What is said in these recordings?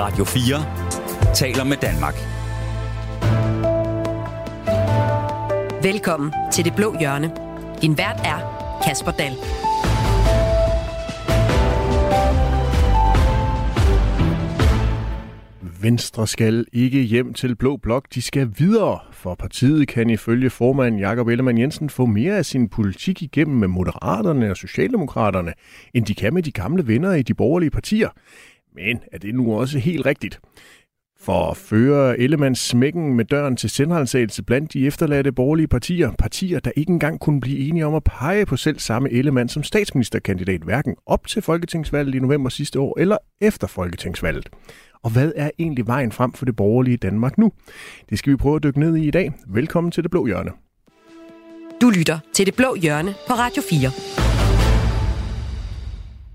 Radio 4 taler med Danmark. Velkommen til Det Blå Hjørne. Din vært er Kasper Dahl. Venstre skal ikke hjem til Blå Blok, de skal videre, for partiet kan ifølge formand Jakob Ellemann Jensen få mere af sin politik igennem med Moderaterne og Socialdemokraterne, end de kan med de gamle venner i de borgerlige partier. Men er det nu også helt rigtigt? For at føre Ellemanns smækken med døren til selvransagelse blandt de efterladte borgerlige partier, partier, der ikke engang kunne blive enige om at pege på selv samme Ellemann som statsministerkandidat, hverken op til folketingsvalget i november sidste år eller efter folketingsvalget. Og hvad er egentlig vejen frem for det borgerlige Danmark nu? Det skal vi prøve at dykke ned i i dag. Velkommen til Det Blå Hjørne. Du lytter til Det Blå Hjørne på Radio 4.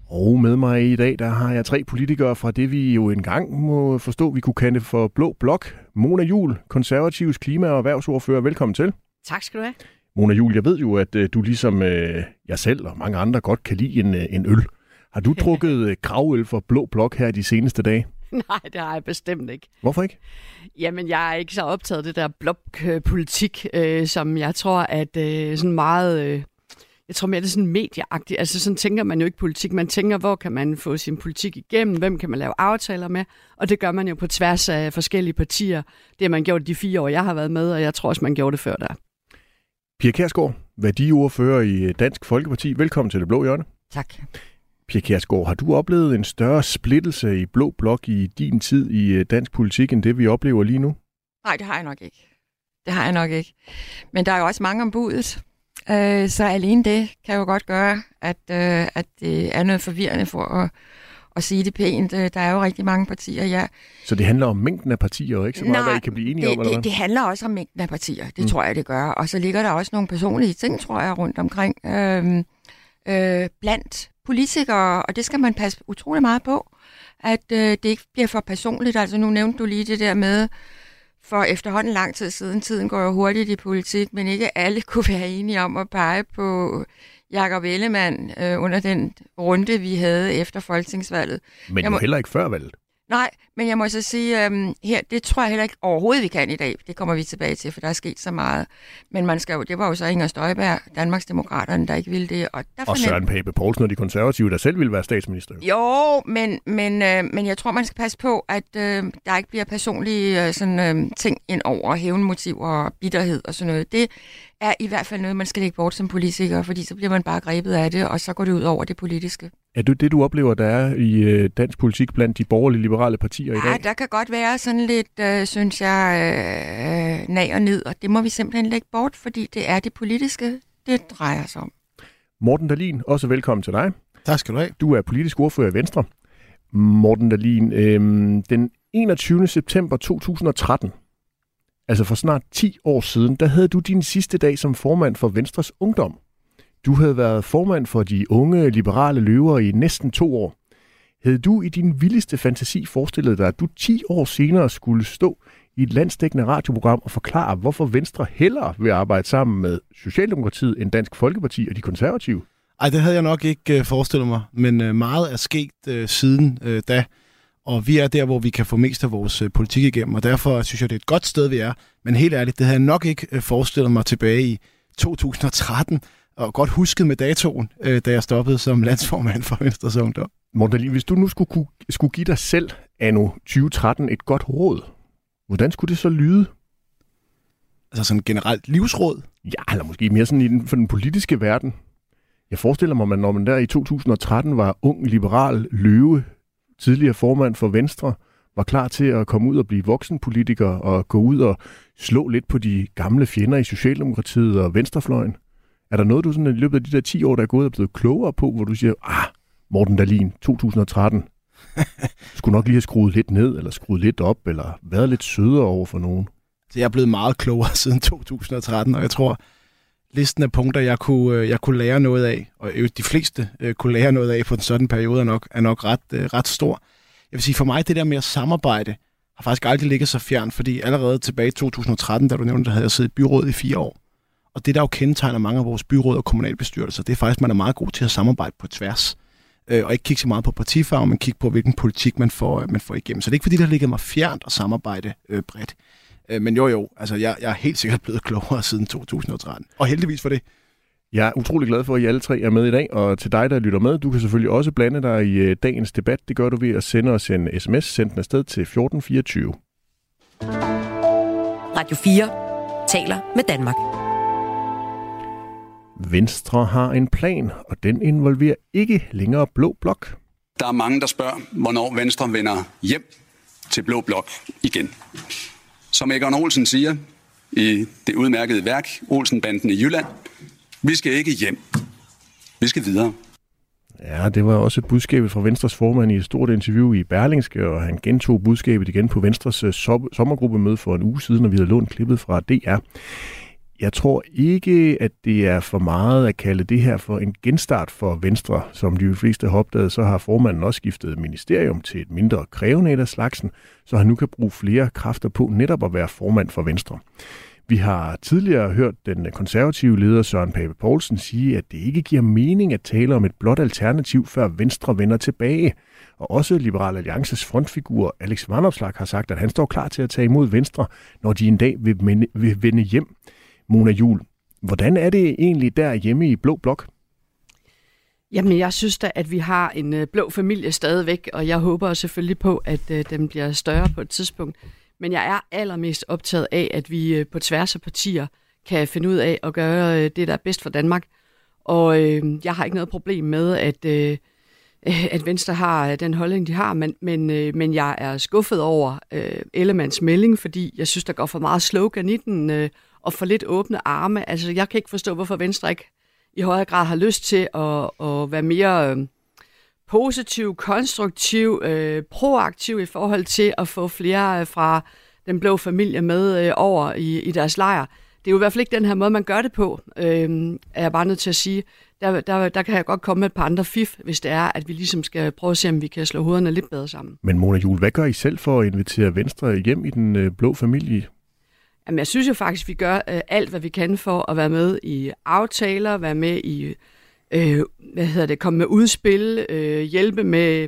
Og med mig i dag, der har jeg tre politikere fra det, vi jo engang må forstå, vi kunne kalde for Blå Blok. Mona Jul, konservativs klima- og erhvervsordfører. Velkommen til. Tak skal du have. Mona Jul, jeg ved jo, at øh, du ligesom øh, jeg selv og mange andre godt kan lide en, øh, en øl. Har du drukket øh, gravøl for Blå Blok her de seneste dage? Nej, det har jeg bestemt ikke. Hvorfor ikke? Jamen, jeg er ikke så optaget af det der blokpolitik, øh, som jeg tror, at øh, sådan meget... Øh, jeg tror mere, det er sådan medieagtigt. Altså, sådan tænker man jo ikke politik. Man tænker, hvor kan man få sin politik igennem? Hvem kan man lave aftaler med? Og det gør man jo på tværs af forskellige partier. Det har man gjort de fire år, jeg har været med, og jeg tror også, man gjorde det før der. Pia Kærsgaard, værdiordfører i Dansk Folkeparti. Velkommen til Det Blå Hjørne. Tak. Pia Kjærsgaard, har du oplevet en større splittelse i Blå Blok i din tid i øh, dansk politik, end det vi oplever lige nu? Nej, det har jeg nok ikke. Det har jeg nok ikke. Men der er jo også mange om budet. Øh, så alene det kan jo godt gøre, at, øh, at det er noget forvirrende for at, at sige det pænt. Øh, der er jo rigtig mange partier, ja. Så det handler om mængden af partier, og ikke så meget, Nej, hvad I kan blive enige det, om? Eller det, det handler også om mængden af partier. Det Mm. tror jeg, det gør. Og så ligger der også nogle personlige ting, tror jeg, rundt omkring øh, øh, blandt politikere, og det skal man passe utrolig meget på, at øh, det ikke bliver for personligt. Altså nu nævnte du lige det der med, for efterhånden lang tid siden, tiden går jo hurtigt i politik, men ikke alle kunne være enige om at pege på Jakob Ellemann øh, under den runde, vi havde efter folketingsvalget. Men jeg jo må- heller ikke før valget. Nej, men jeg må så sige, øhm, her, det tror jeg heller ikke overhovedet, vi kan i dag. Det kommer vi tilbage til, for der er sket så meget. Men man skal jo, det var jo så Inger Støjberg, Danmarksdemokraterne, der ikke ville det. Og, der Og Søren Pape Poulsen og de konservative, der selv ville være statsminister. jo. Men, men, øh, men jeg tror, man skal passe på, at øh, der ikke bliver personlige øh, sådan, øh, ting ind over hævnmotiver og bitterhed og sådan noget. Det er i hvert fald noget, man skal lægge bort som politiker, fordi så bliver man bare grebet af det, og så går det ud over det politiske. Er det det, du oplever, der er i øh, dansk politik blandt de borgerlige liberale partier i Ja, dag? der kan godt være sådan lidt, øh, synes jeg, øh, nag og ned, og det må vi simpelthen lægge bort, fordi det er det politiske, det drejer sig om. Morten Dalin, også velkommen til dig. Tak skal du have. Du er politisk ordfører i Venstre. Morten Dalin, øhm, den 21. september 2013, altså for snart 10 år siden, der havde du din sidste dag som formand for Venstres Ungdom. Du havde været formand for de unge liberale løver i næsten to år. Havde du i din vildeste fantasi forestillet dig, at du 10 år senere skulle stå i et landsdækkende radioprogram og forklare, hvorfor Venstre hellere vil arbejde sammen med Socialdemokratiet end Dansk Folkeparti og de konservative? Ej, det havde jeg nok ikke øh, forestillet mig, men øh, meget er sket øh, siden øh, da, og vi er der, hvor vi kan få mest af vores øh, politik igennem, og derfor synes jeg, det er et godt sted, vi er. Men helt ærligt, det havde jeg nok ikke øh, forestillet mig tilbage i 2013, og godt husket med datoen, øh, da jeg stoppede som landsformand for Venstres Ungdom. Morten hvis du nu skulle, kunne, skulle give dig selv anno 2013 et godt råd, hvordan skulle det så lyde? Altså sådan generelt livsråd. Ja, eller måske mere sådan i den, for den politiske verden. Jeg forestiller mig, at når man der i 2013 var ung liberal løve, tidligere formand for Venstre, var klar til at komme ud og blive voksenpolitiker og gå ud og slå lidt på de gamle fjender i Socialdemokratiet og Venstrefløjen. Er der noget, du sådan i løbet af de der 10 år, der er gået og blevet klogere på, hvor du siger, ah, Morten Dalin, 2013, skulle nok lige have skruet lidt ned, eller skruet lidt op, eller været lidt sødere over for nogen? Så jeg er blevet meget klogere siden 2013, og jeg tror, listen af punkter, jeg kunne, øh, jeg kunne lære noget af, og de fleste øh, kunne lære noget af på en sådan periode, er nok, er nok ret, øh, ret stor. Jeg vil sige, for mig det der med at samarbejde, har faktisk aldrig ligget så fjern, fordi allerede tilbage i 2013, da du nævnte, der havde jeg siddet i byrådet i fire år. Og det, der jo kendetegner mange af vores byråd og kommunalbestyrelser, det er faktisk, at man er meget god til at samarbejde på tværs. øh, og ikke kigge så meget på partifarve, men kigge på, hvilken politik man får, man får igennem. Så det er ikke fordi, der ligger mig fjernt at samarbejde øh, bredt. Øh, men jo jo, altså jeg, jeg er helt sikkert blevet klogere siden 2013. Og heldigvis for det. Jeg er utrolig glad for, at I alle tre er med i dag, og til dig, der lytter med, du kan selvfølgelig også blande dig i øh, dagens debat. Det gør du ved at sende os en sms, send den afsted til 1424. Radio 4 taler med Danmark. Venstre har en plan, og den involverer ikke længere Blå Blok. Der er mange, der spørger, hvornår Venstre vender hjem til Blå Blok igen. Som Egon Olsen siger i det udmærkede værk Olsenbanden i Jylland, vi skal ikke hjem. Vi skal videre. Ja, det var også et budskab fra Venstres formand i et stort interview i Berlingske, og han gentog budskabet igen på Venstres eh, sommergruppemøde for en uge siden, når vi havde lånt klippet fra DR. Jeg tror ikke, at det er for meget at kalde det her for en genstart for Venstre. Som de fleste har opdaget, så har formanden også skiftet ministerium til et mindre krævende af slagsen, så han nu kan bruge flere kræfter på netop at være formand for Venstre. Vi har tidligere hørt den konservative leder Søren Pape Poulsen sige, at det ikke giver mening at tale om et blot alternativ, før Venstre vender tilbage. Og også Liberal Alliances frontfigur Alex Vanopslag har sagt, at han står klar til at tage imod Venstre, når de en dag vil vende hjem. Mona Jul, hvordan er det egentlig der hjemme i Blå Blok? Jamen, jeg synes da, at vi har en øh, blå familie stadigvæk, og jeg håber selvfølgelig på, at øh, den bliver større på et tidspunkt. Men jeg er allermest optaget af, at vi øh, på tværs af partier kan finde ud af at gøre øh, det, der er bedst for Danmark. Og øh, jeg har ikke noget problem med, at, øh, at Venstre har øh, den holdning, de har, men, men, øh, men jeg er skuffet over øh, Ellemands melding, fordi jeg synes, der går for meget slogan i den, øh, og for lidt åbne arme. Altså, jeg kan ikke forstå, hvorfor Venstre ikke i højere grad har lyst til at, at være mere... Øh, positiv, konstruktiv, øh, proaktiv i forhold til at få flere øh, fra den blå familie med øh, over i, i deres lejr. Det er jo i hvert fald ikke den her måde, man gør det på, øh, er jeg bare nødt til at sige. Der, der, der kan jeg godt komme med et par andre fif, hvis det er, at vi ligesom skal prøve at se, om vi kan slå hovederne lidt bedre sammen. Men Mona Jul, hvad gør I selv for at invitere Venstre hjem i den øh, blå familie? Jamen, jeg synes jo faktisk, at vi gør øh, alt, hvad vi kan for at være med i aftaler, være med i øh, hvad hedder det, komme med udspil, øh, hjælpe med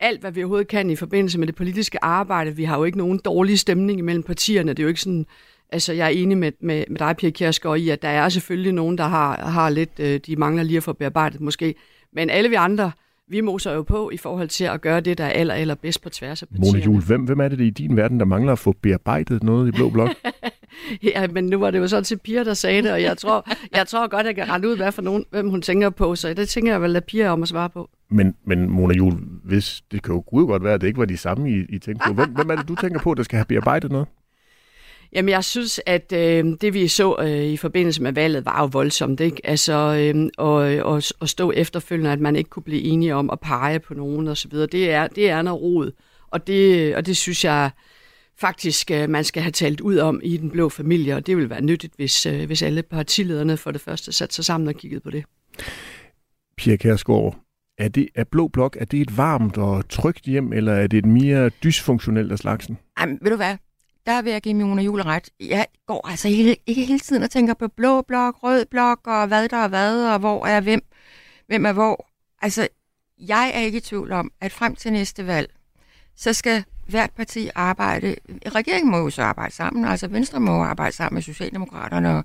alt, hvad vi overhovedet kan i forbindelse med det politiske arbejde. Vi har jo ikke nogen dårlig stemning imellem partierne. Det er jo ikke sådan, altså jeg er enig med, med, med dig, Pia Kjærsgaard, i, at der er selvfølgelig nogen, der har, har lidt, øh, de mangler lige at få bearbejdet måske. Men alle vi andre, vi moser jo på i forhold til at gøre det, der er aller, aller bedst på tværs af partierne. Mona Jul, hvem, hvem er det i din verden, der mangler at få bearbejdet noget i Blå Blok? ja, men nu var det jo sådan til Pia, der sagde det, og jeg tror, jeg tror godt, jeg kan rette ud, hvad for nogen, hvem hun tænker på, så det tænker jeg vel, at Pia om at svare på. Men, men Mona Jul, hvis det kan jo godt være, at det ikke var de samme, I, I tænkte på. Hvem, hvem er det, du tænker på, der skal have bearbejdet noget? Jamen, jeg synes, at øh, det vi så øh, i forbindelse med valget var jo voldsomt, ikke? Altså, øh, og, og, og stå efterfølgende, at man ikke kunne blive enige om at pege på nogen og så videre, det er, det er noget rod. Og det, og det synes jeg faktisk, øh, man skal have talt ud om i den blå familie, og det vil være nyttigt, hvis, øh, hvis alle partilederne for det første satte sig sammen og kiggede på det. Pia Kærsgaard, er, det, er Blå Blok, er det et varmt og trygt hjem, eller er det et mere dysfunktionelt af slagsen? Jamen, ved du hvad? Der vil jeg give Mona Jule ret. Jeg går altså hele, ikke hele tiden og tænker på blå blok, rød blok, og hvad der er hvad, og hvor er hvem, hvem er hvor. Altså, jeg er ikke i tvivl om, at frem til næste valg, så skal hvert parti arbejde. Regeringen må jo så arbejde sammen, altså Venstre må arbejde sammen med Socialdemokraterne og,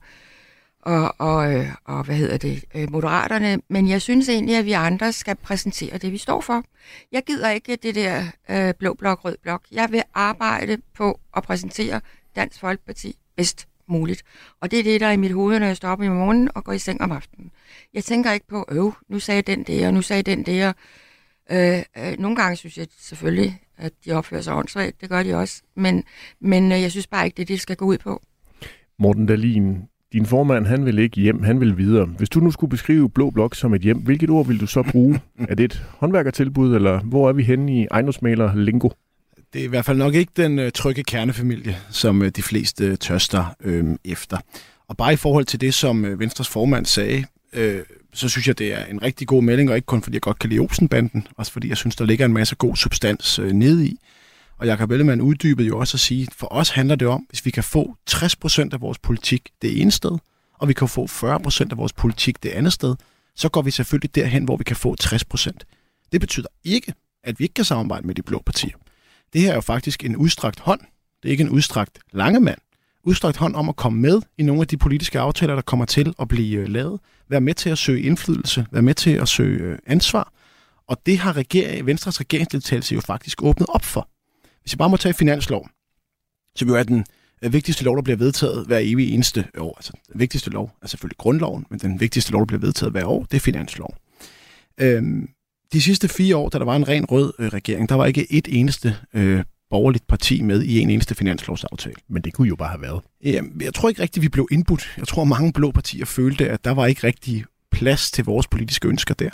og, og, øh, og hvad hedder det, øh, Moderaterne. Men jeg synes egentlig, at vi andre skal præsentere det, vi står for. Jeg gider ikke det der øh, blå blok, rød blok. Jeg vil arbejde på at præsentere Dansk Folkeparti bedst muligt. Og det er det, der er i mit hoved, når jeg står op i morgenen og går i seng om aftenen. Jeg tænker ikke på, øv, nu sagde den det, og nu sagde den det, og øh, øh, nogle gange synes jeg selvfølgelig, at de opfører sig åndssvagt. Det gør de også. Men, men øh, jeg synes bare ikke, det er det, det skal gå ud på. Morten Dalin, din formand, han vil ikke hjem, han vil videre. Hvis du nu skulle beskrive Blå Blok som et hjem, hvilket ord vil du så bruge? er det et håndværkertilbud, eller hvor er vi henne i ejendomsmaler lingo? Det er i hvert fald nok ikke den øh, trygge kernefamilie, som øh, de fleste øh, tørster øh, efter. Og bare i forhold til det, som øh, Venstres formand sagde, øh, så synes jeg, det er en rigtig god melding, og ikke kun fordi jeg godt kan lide Olsenbanden, også fordi jeg synes, der ligger en masse god substans øh, nede i. Og Jacob Ellemann uddybede jo også at sige, for os handler det om, hvis vi kan få 60% af vores politik det ene sted, og vi kan få 40% af vores politik det andet sted, så går vi selvfølgelig derhen, hvor vi kan få 60%. Det betyder ikke, at vi ikke kan samarbejde med de blå partier. Det her er jo faktisk en udstrakt hånd. Det er ikke en udstrakt lange mand. Udstrakt hånd om at komme med i nogle af de politiske aftaler, der kommer til at blive øh, lavet. Være med til at søge indflydelse. Være med til at søge øh, ansvar. Og det har regering, Venstres regeringsdeltagelse jo faktisk åbnet op for. Hvis jeg bare må tage finanslov, så jo er den øh, vigtigste lov, der bliver vedtaget hver evig eneste år. Altså, den vigtigste lov er selvfølgelig grundloven, men den vigtigste lov, der bliver vedtaget hver år, det er finanslov. Øhm, de sidste fire år, da der var en ren rød øh, regering, der var ikke et eneste øh, borgerligt parti med i en eneste finanslovsaftale. Men det kunne jo bare have været. Jamen, jeg tror ikke rigtigt, vi blev indbudt. Jeg tror, mange blå partier følte, at der var ikke rigtig plads til vores politiske ønsker der.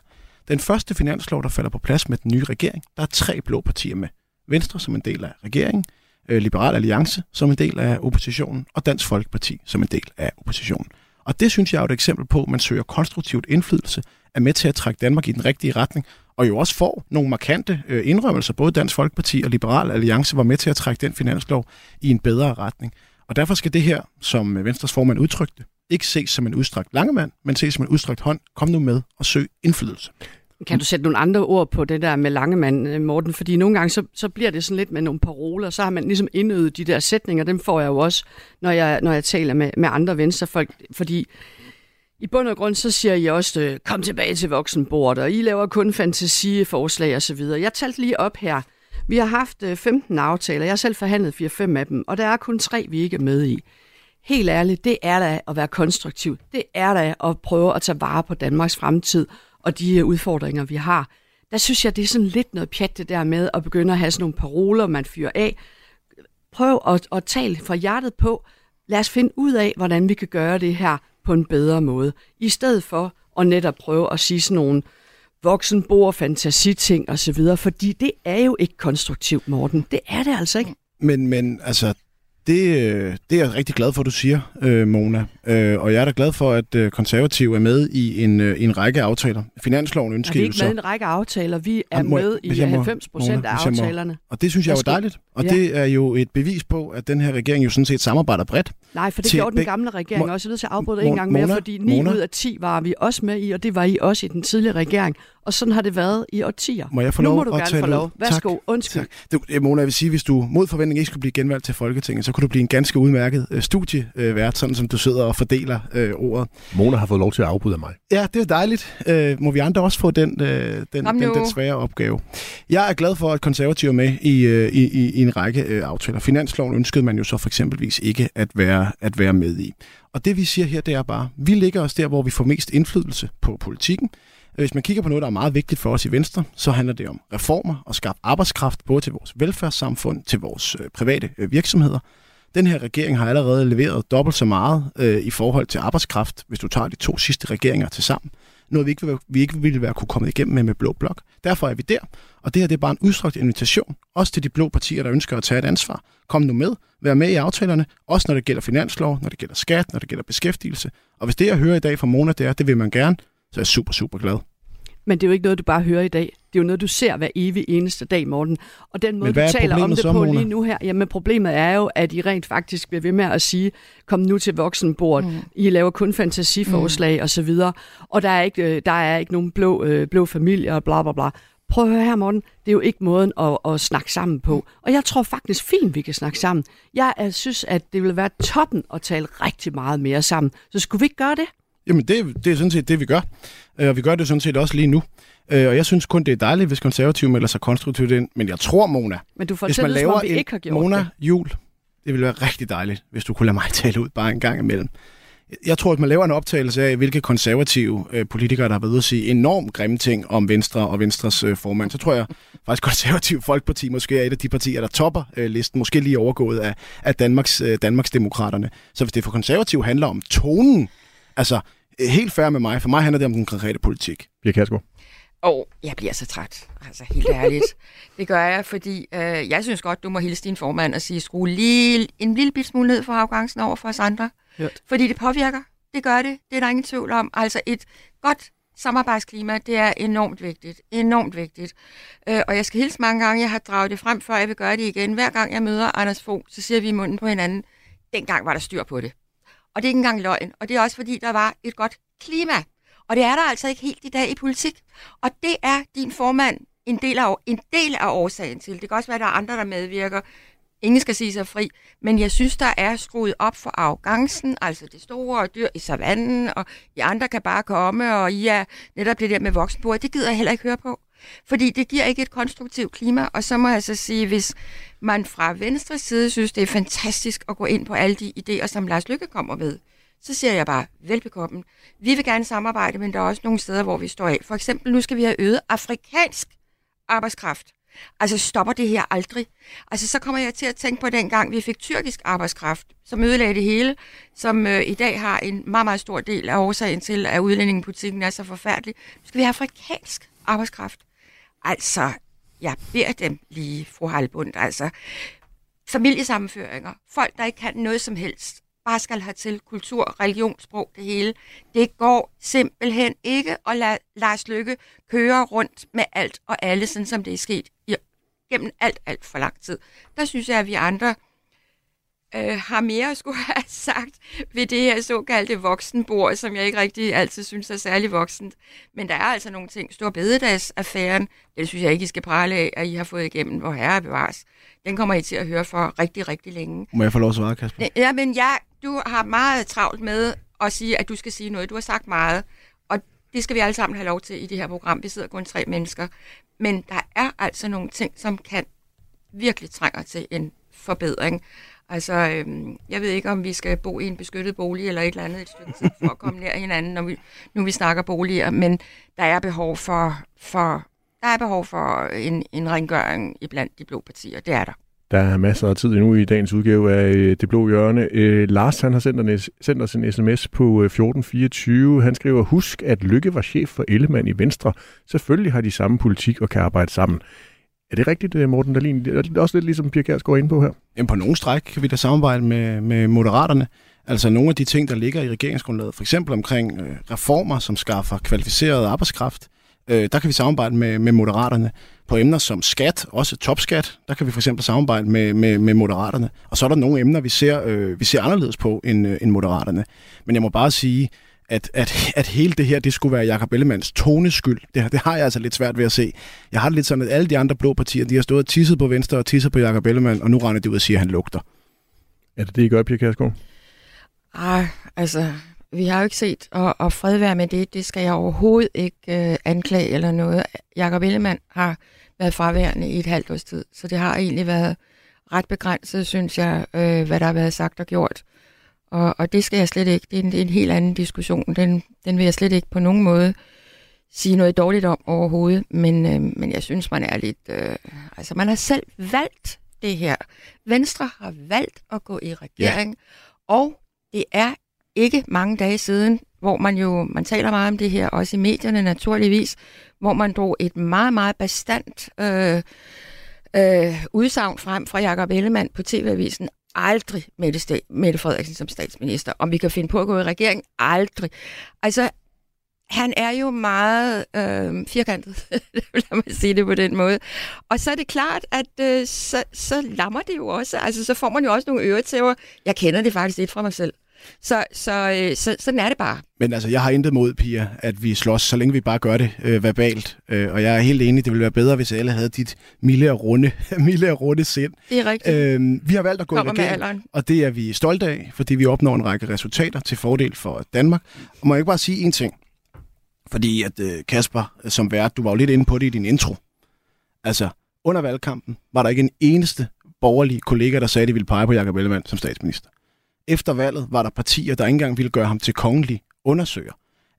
Den første finanslov, der falder på plads med den nye regering, der er tre blå partier med. Venstre som en del af regeringen, øh, Liberal Alliance som en del af oppositionen, og Dansk Folkeparti som en del af oppositionen. Og det synes jeg er et eksempel på, at man søger konstruktivt indflydelse, er med til at trække Danmark i den rigtige retning, og jo også får nogle markante øh, indrømmelser. Både Dansk Folkeparti og Liberal Alliance var med til at trække den finanslov i en bedre retning. Og derfor skal det her, som øh, Venstres formand udtrykte, ikke ses som en udstrakt langemand, men ses som en udstrakt hånd. Kom nu med og søg indflydelse. Kan du sætte nogle andre ord på det der med Langemand, øh, Morten? Fordi nogle gange, så, så bliver det sådan lidt med nogle paroler, så har man ligesom indøvet de der sætninger, dem får jeg jo også, når jeg, når jeg taler med, med andre venstrefolk, fordi i bund og grund, så siger I også, øh, kom tilbage til voksenbordet, og I laver kun fantasiforslag og så videre. Jeg talte lige op her. Vi har haft øh, 15 aftaler. Jeg har selv forhandlet 4-5 af dem, og der er kun tre, vi ikke er med i. Helt ærligt, det er da at være konstruktiv. Det er da at prøve at tage vare på Danmarks fremtid og de øh, udfordringer, vi har. Der synes jeg, det er sådan lidt noget pjat, det der med at begynde at have sådan nogle paroler, man fyrer af. Prøv at, at tale fra hjertet på. Lad os finde ud af, hvordan vi kan gøre det her på en bedre måde. I stedet for at netop prøve at sige sådan nogle voksenbord, fantasiting osv., fordi det er jo ikke konstruktivt, Morten. Det er det altså ikke. Men, men altså, det, øh, det er jeg rigtig glad for, at du siger, øh, Mona. Øh, og jeg er da glad for, at øh, konservative er med i en, øh, en række aftaler. Finansloven ønsker jo så... Vi er ikke med i en række aftaler. Vi er Jamen, med i 90 procent af aftalerne. Og det synes jeg er dejligt. Og ja. det er jo et bevis på, at den her regering jo sådan set samarbejder bredt. Nej, for det gjorde den gamle regering Mo- også. Jeg er nødt til at afbryde det en gang mere, fordi 9 Mona? ud af 10 var vi også med i, og det var I også i den tidligere regering. Og sådan har det været i årtier. Må jeg få lov nu må du gerne få lov. Værsgo, undskyld. Tak. Du, Mona, jeg vil sige, hvis du mod forventning ikke skulle blive genvalgt til Folketinget, så kunne du blive en ganske udmærket øh, studievært, sådan som du sidder og fordeler øh, ordet. Mona har fået lov til at afbryde mig. Ja, det er dejligt. Øh, må vi andre også få den, øh, den, den, den svære opgave. Jeg er glad for, at konservative er med i, øh, i, i, i en række øh, aftaler. Finansloven ønskede man jo så for eksempelvis ikke at være, at være med i. Og det vi siger her, det er bare, vi ligger os der, hvor vi får mest indflydelse på politikken. Hvis man kigger på noget, der er meget vigtigt for os i Venstre, så handler det om reformer og skaffe arbejdskraft både til vores velfærdssamfund, til vores øh, private øh, virksomheder. Den her regering har allerede leveret dobbelt så meget øh, i forhold til arbejdskraft, hvis du tager de to sidste regeringer til sammen. Noget, vi ikke, vi ikke ville være kunne komme igennem med med Blå Blok. Derfor er vi der, og det her det er bare en udstrakt invitation, også til de blå partier, der ønsker at tage et ansvar. Kom nu med, vær med i aftalerne, også når det gælder finanslov, når det gælder skat, når det gælder beskæftigelse. Og hvis det, jeg hører i dag fra Mona, det er, det vil man gerne, så er jeg super, super glad. Men det er jo ikke noget, du bare hører i dag. Det er jo noget, du ser hver evig eneste dag, Morten. Og den måde, du taler om det på Mona? lige nu her, jamen problemet er jo, at I rent faktisk bliver ved med at sige, kom nu til voksenbord, mm. I laver kun fantasiforslag mm. og så videre, og der er ikke, øh, der er ikke nogen blå, øh, blå familie og bla bla bla. Prøv at høre her, Morten. Det er jo ikke måden at, at snakke sammen på. Og jeg tror faktisk fint, vi kan snakke sammen. Jeg uh, synes, at det vil være toppen at tale rigtig meget mere sammen. Så skulle vi ikke gøre det? Jamen, det, det er sådan set det, vi gør. Øh, og vi gør det sådan set også lige nu. Øh, og jeg synes kun, det er dejligt, hvis konservative melder sig konstruktivt ind. Men jeg tror, Mona... Men du hvis man laver vi en ikke har gjort Mona det. jul, det ville være rigtig dejligt, hvis du kunne lade mig tale ud bare en gang imellem. Jeg tror, at man laver en optagelse af, hvilke konservative øh, politikere, der har været ude at sige enormt grimme ting om Venstre og Venstres øh, formand, så tror jeg faktisk, konservativ Folkeparti måske er et af de partier, der topper øh, listen, måske lige overgået af, af Danmarks, øh, Danmarks Demokraterne. Så hvis det for konservativ handler om tonen, altså helt færre med mig, for mig handler det om den konkrete politik. Pia Kærsgaard. Og jeg bliver så træt, altså helt ærligt. det gør jeg, fordi øh, jeg synes godt, du må hilse din formand og sige, skru lige en lille bit smule ned for afgangsen over for os andre. Hørt. Fordi det påvirker. Det gør det. Det er der ingen tvivl om. Altså et godt samarbejdsklima, det er enormt vigtigt. Enormt vigtigt. Øh, og jeg skal hilse mange gange. Jeg har draget det frem, før jeg vil gøre det igen. Hver gang jeg møder Anders Fogh, så siger vi i munden på hinanden, dengang var der styr på det. Og det er ikke engang løgn. Og det er også fordi, der var et godt klima. Og det er der altså ikke helt i dag i politik. Og det er din formand en del af, en del af årsagen til. Det kan også være, at der er andre, der medvirker. Ingen skal sige sig fri, men jeg synes, der er skruet op for arrogancen, altså det store dyr i savannen, og de andre kan bare komme, og I er netop det der med voksenbordet. Det gider jeg heller ikke høre på. Fordi det giver ikke et konstruktivt klima, og så må jeg så sige, hvis man fra venstre side synes, det er fantastisk at gå ind på alle de idéer, som Lars Lykke kommer med, så siger jeg bare, velbekomme. Vi vil gerne samarbejde, men der er også nogle steder, hvor vi står af. For eksempel, nu skal vi have øget afrikansk arbejdskraft. Altså stopper det her aldrig? Altså så kommer jeg til at tænke på den gang, vi fik tyrkisk arbejdskraft, som ødelagde det hele, som øh, i dag har en meget, meget stor del af årsagen til, at udlændingepolitikken er så forfærdelig. Nu skal vi have afrikansk arbejdskraft. Altså, jeg beder dem lige, fru Halbund, altså familiesammenføringer, folk, der ikke kan noget som helst, bare skal have til kultur, religion, sprog, det hele. Det går simpelthen ikke at lade Lars Lykke køre rundt med alt og alle, sådan som det er sket i, gennem alt, alt for lang tid. Der synes jeg, at vi andre øh, har mere at skulle have sagt ved det her såkaldte voksenbord, som jeg ikke rigtig altid synes er særlig voksent. Men der er altså nogle ting. Stor bededags-affæren, det synes jeg ikke, I skal prale af, at I har fået igennem, hvor herre bevares. Den kommer I til at høre for rigtig, rigtig længe. Må jeg få lov at svare, Kasper? Ja, men jeg, du har meget travlt med at sige, at du skal sige noget. Du har sagt meget, og det skal vi alle sammen have lov til i det her program. Vi sidder kun tre mennesker. Men der er altså nogle ting, som kan virkelig trænger til en forbedring. Altså, øhm, jeg ved ikke, om vi skal bo i en beskyttet bolig eller et eller andet et stykke tid for at komme nær hinanden, når vi, nu vi snakker boliger, men der er behov for, for, der er behov for en, en rengøring iblandt de blå partier. Det er der. Der er masser af tid endnu i dagens udgave af øh, Det Blå Hjørne. Øh, Lars han har sendt, en, sendt os en sms på øh, 1424. Han skriver, husk at Lykke var chef for Ellemann i Venstre. Selvfølgelig har de samme politik og kan arbejde sammen. Er det rigtigt, øh, Morten Dahlin? Det er også lidt ligesom Pia Kjærs går ind på her. Jamen på nogle stræk kan vi da samarbejde med, med moderaterne. Altså nogle af de ting, der ligger i regeringsgrundlaget, for eksempel omkring øh, reformer, som skaffer kvalificeret arbejdskraft, øh, der kan vi samarbejde med, med moderaterne. På emner som skat, også topskat, der kan vi for eksempel samarbejde med, med, med moderaterne. Og så er der nogle emner, vi ser, øh, vi ser anderledes på end, øh, end moderaterne. Men jeg må bare sige, at, at, at hele det her, det skulle være Jakob Ellemanns toneskyld. Det, det har jeg altså lidt svært ved at se. Jeg har det lidt sådan, at alle de andre blå partier, de har stået og tisset på venstre og tisset på Jakob Ellemann, og nu render det ud og siger, at han lugter. Er det det, I gør, Pia Kærsgaard? Ej, altså, vi har jo ikke set, og, og fred være med det, det skal jeg overhovedet ikke øh, anklage eller noget. Jakob Ellemann har været fraværende i et halvt års tid, så det har egentlig været ret begrænset, synes jeg, øh, hvad der har været sagt og gjort. Og, og det skal jeg slet ikke. Det er en, det er en helt anden diskussion. Den, den vil jeg slet ikke på nogen måde sige noget dårligt om overhovedet. Men, øh, men jeg synes, man er lidt... Øh, altså, man har selv valgt det her. Venstre har valgt at gå i regering. Ja. Og det er ikke mange dage siden, hvor man jo, man taler meget om det her, også i medierne naturligvis, hvor man drog et meget, meget bestandt øh, øh, udsagn frem fra Jakob Ellemann på TV-avisen aldrig Mette, Mette Frederiksen som statsminister. Om vi kan finde på at gå i regering? Aldrig. Altså, han er jo meget øh, firkantet, lad mig sige det på den måde. Og så er det klart, at øh, så, så lammer det jo også. Altså, så får man jo også nogle øretæver. Jeg kender det faktisk lidt fra mig selv. Så, så, øh, så sådan er det bare. Men altså, jeg har intet mod, Pia, at vi slås, så længe vi bare gør det øh, verbalt. Øh, og jeg er helt enig, det ville være bedre, hvis alle havde dit milde og runde, milde og runde sind. Det er rigtigt. Øh, vi har valgt at gå Kommer i regering, og det er vi stolte af, fordi vi opnår en række resultater til fordel for Danmark. Og må jeg ikke bare sige en ting? Fordi at øh, Kasper, som vært, du var jo lidt inde på det i din intro. Altså, under valgkampen var der ikke en eneste borgerlig kollega, der sagde, at de ville pege på Jacob Ellemann som statsminister efter valget var der partier, der ikke engang ville gøre ham til kongelig undersøger.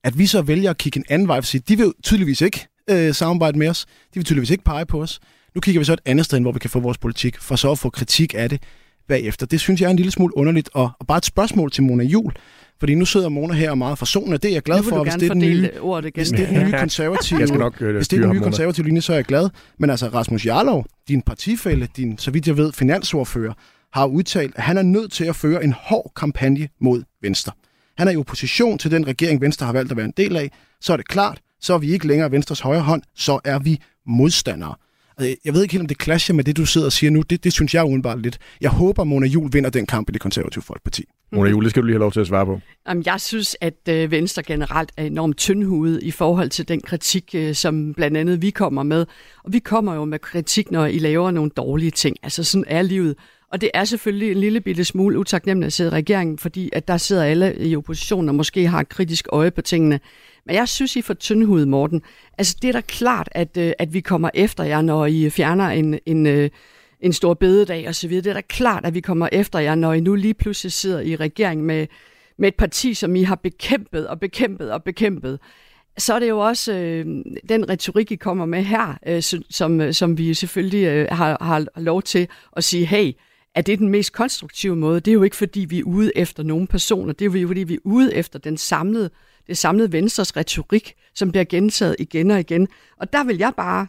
At vi så vælger at kigge en anden vej, for sige, de vil tydeligvis ikke øh, samarbejde med os, de vil tydeligvis ikke pege på os. Nu kigger vi så et andet sted, hvor vi kan få vores politik, for så at få kritik af det bagefter. Det synes jeg er en lille smule underligt, og, og bare et spørgsmål til Mona Jul, fordi nu sidder Mona her og meget forsonende. Det er jeg glad for, hvis det er den nye, ordet hvis det er den nye konservative, jeg skal nok, uh, hvis det er den nye konservative linje, så er jeg glad. Men altså Rasmus Jarlov, din partifælle, din, så vidt jeg ved, finansordfører, har udtalt, at han er nødt til at føre en hård kampagne mod Venstre. Han er i opposition til den regering, Venstre har valgt at være en del af. Så er det klart, så er vi ikke længere Venstres højre hånd, så er vi modstandere. Øh, Jeg ved ikke helt, om det clasher med det, du sidder og siger nu. Det, det synes jeg udenbart lidt. Jeg håber, Mona Jul vinder den kamp i det konservative folkeparti. Mona Jule, det skal du lige have lov til at svare på. Jamen, jeg synes, at øh, Venstre generelt er enormt tyndhudet i forhold til den kritik, øh, som blandt andet vi kommer med. Og vi kommer jo med kritik, når I laver nogle dårlige ting. Altså, sådan er livet. Og det er selvfølgelig en lille bitte smule utaknemmeligt at sidde i regeringen, fordi at der sidder alle i oppositionen og måske har et kritisk øje på tingene. Men jeg synes, I er for tyndhudet, Morten. Altså, det er da klart, at, øh, at vi kommer efter jer, når I fjerner en, en, øh, en stor bededag og så videre. Det er da klart, at vi kommer efter jer, når I nu lige pludselig sidder i regering med, med et parti, som I har bekæmpet og bekæmpet og bekæmpet. Så er det jo også øh, den retorik, I kommer med her, øh, som, som øh, vi selvfølgelig øh, har, har lov til at sige, hey, er det den mest konstruktive måde? Det er jo ikke, fordi vi er ude efter nogle personer. Det er jo fordi, vi er ude efter den samlede, det samlede Venstres retorik, som bliver gentaget igen og igen. Og der vil jeg bare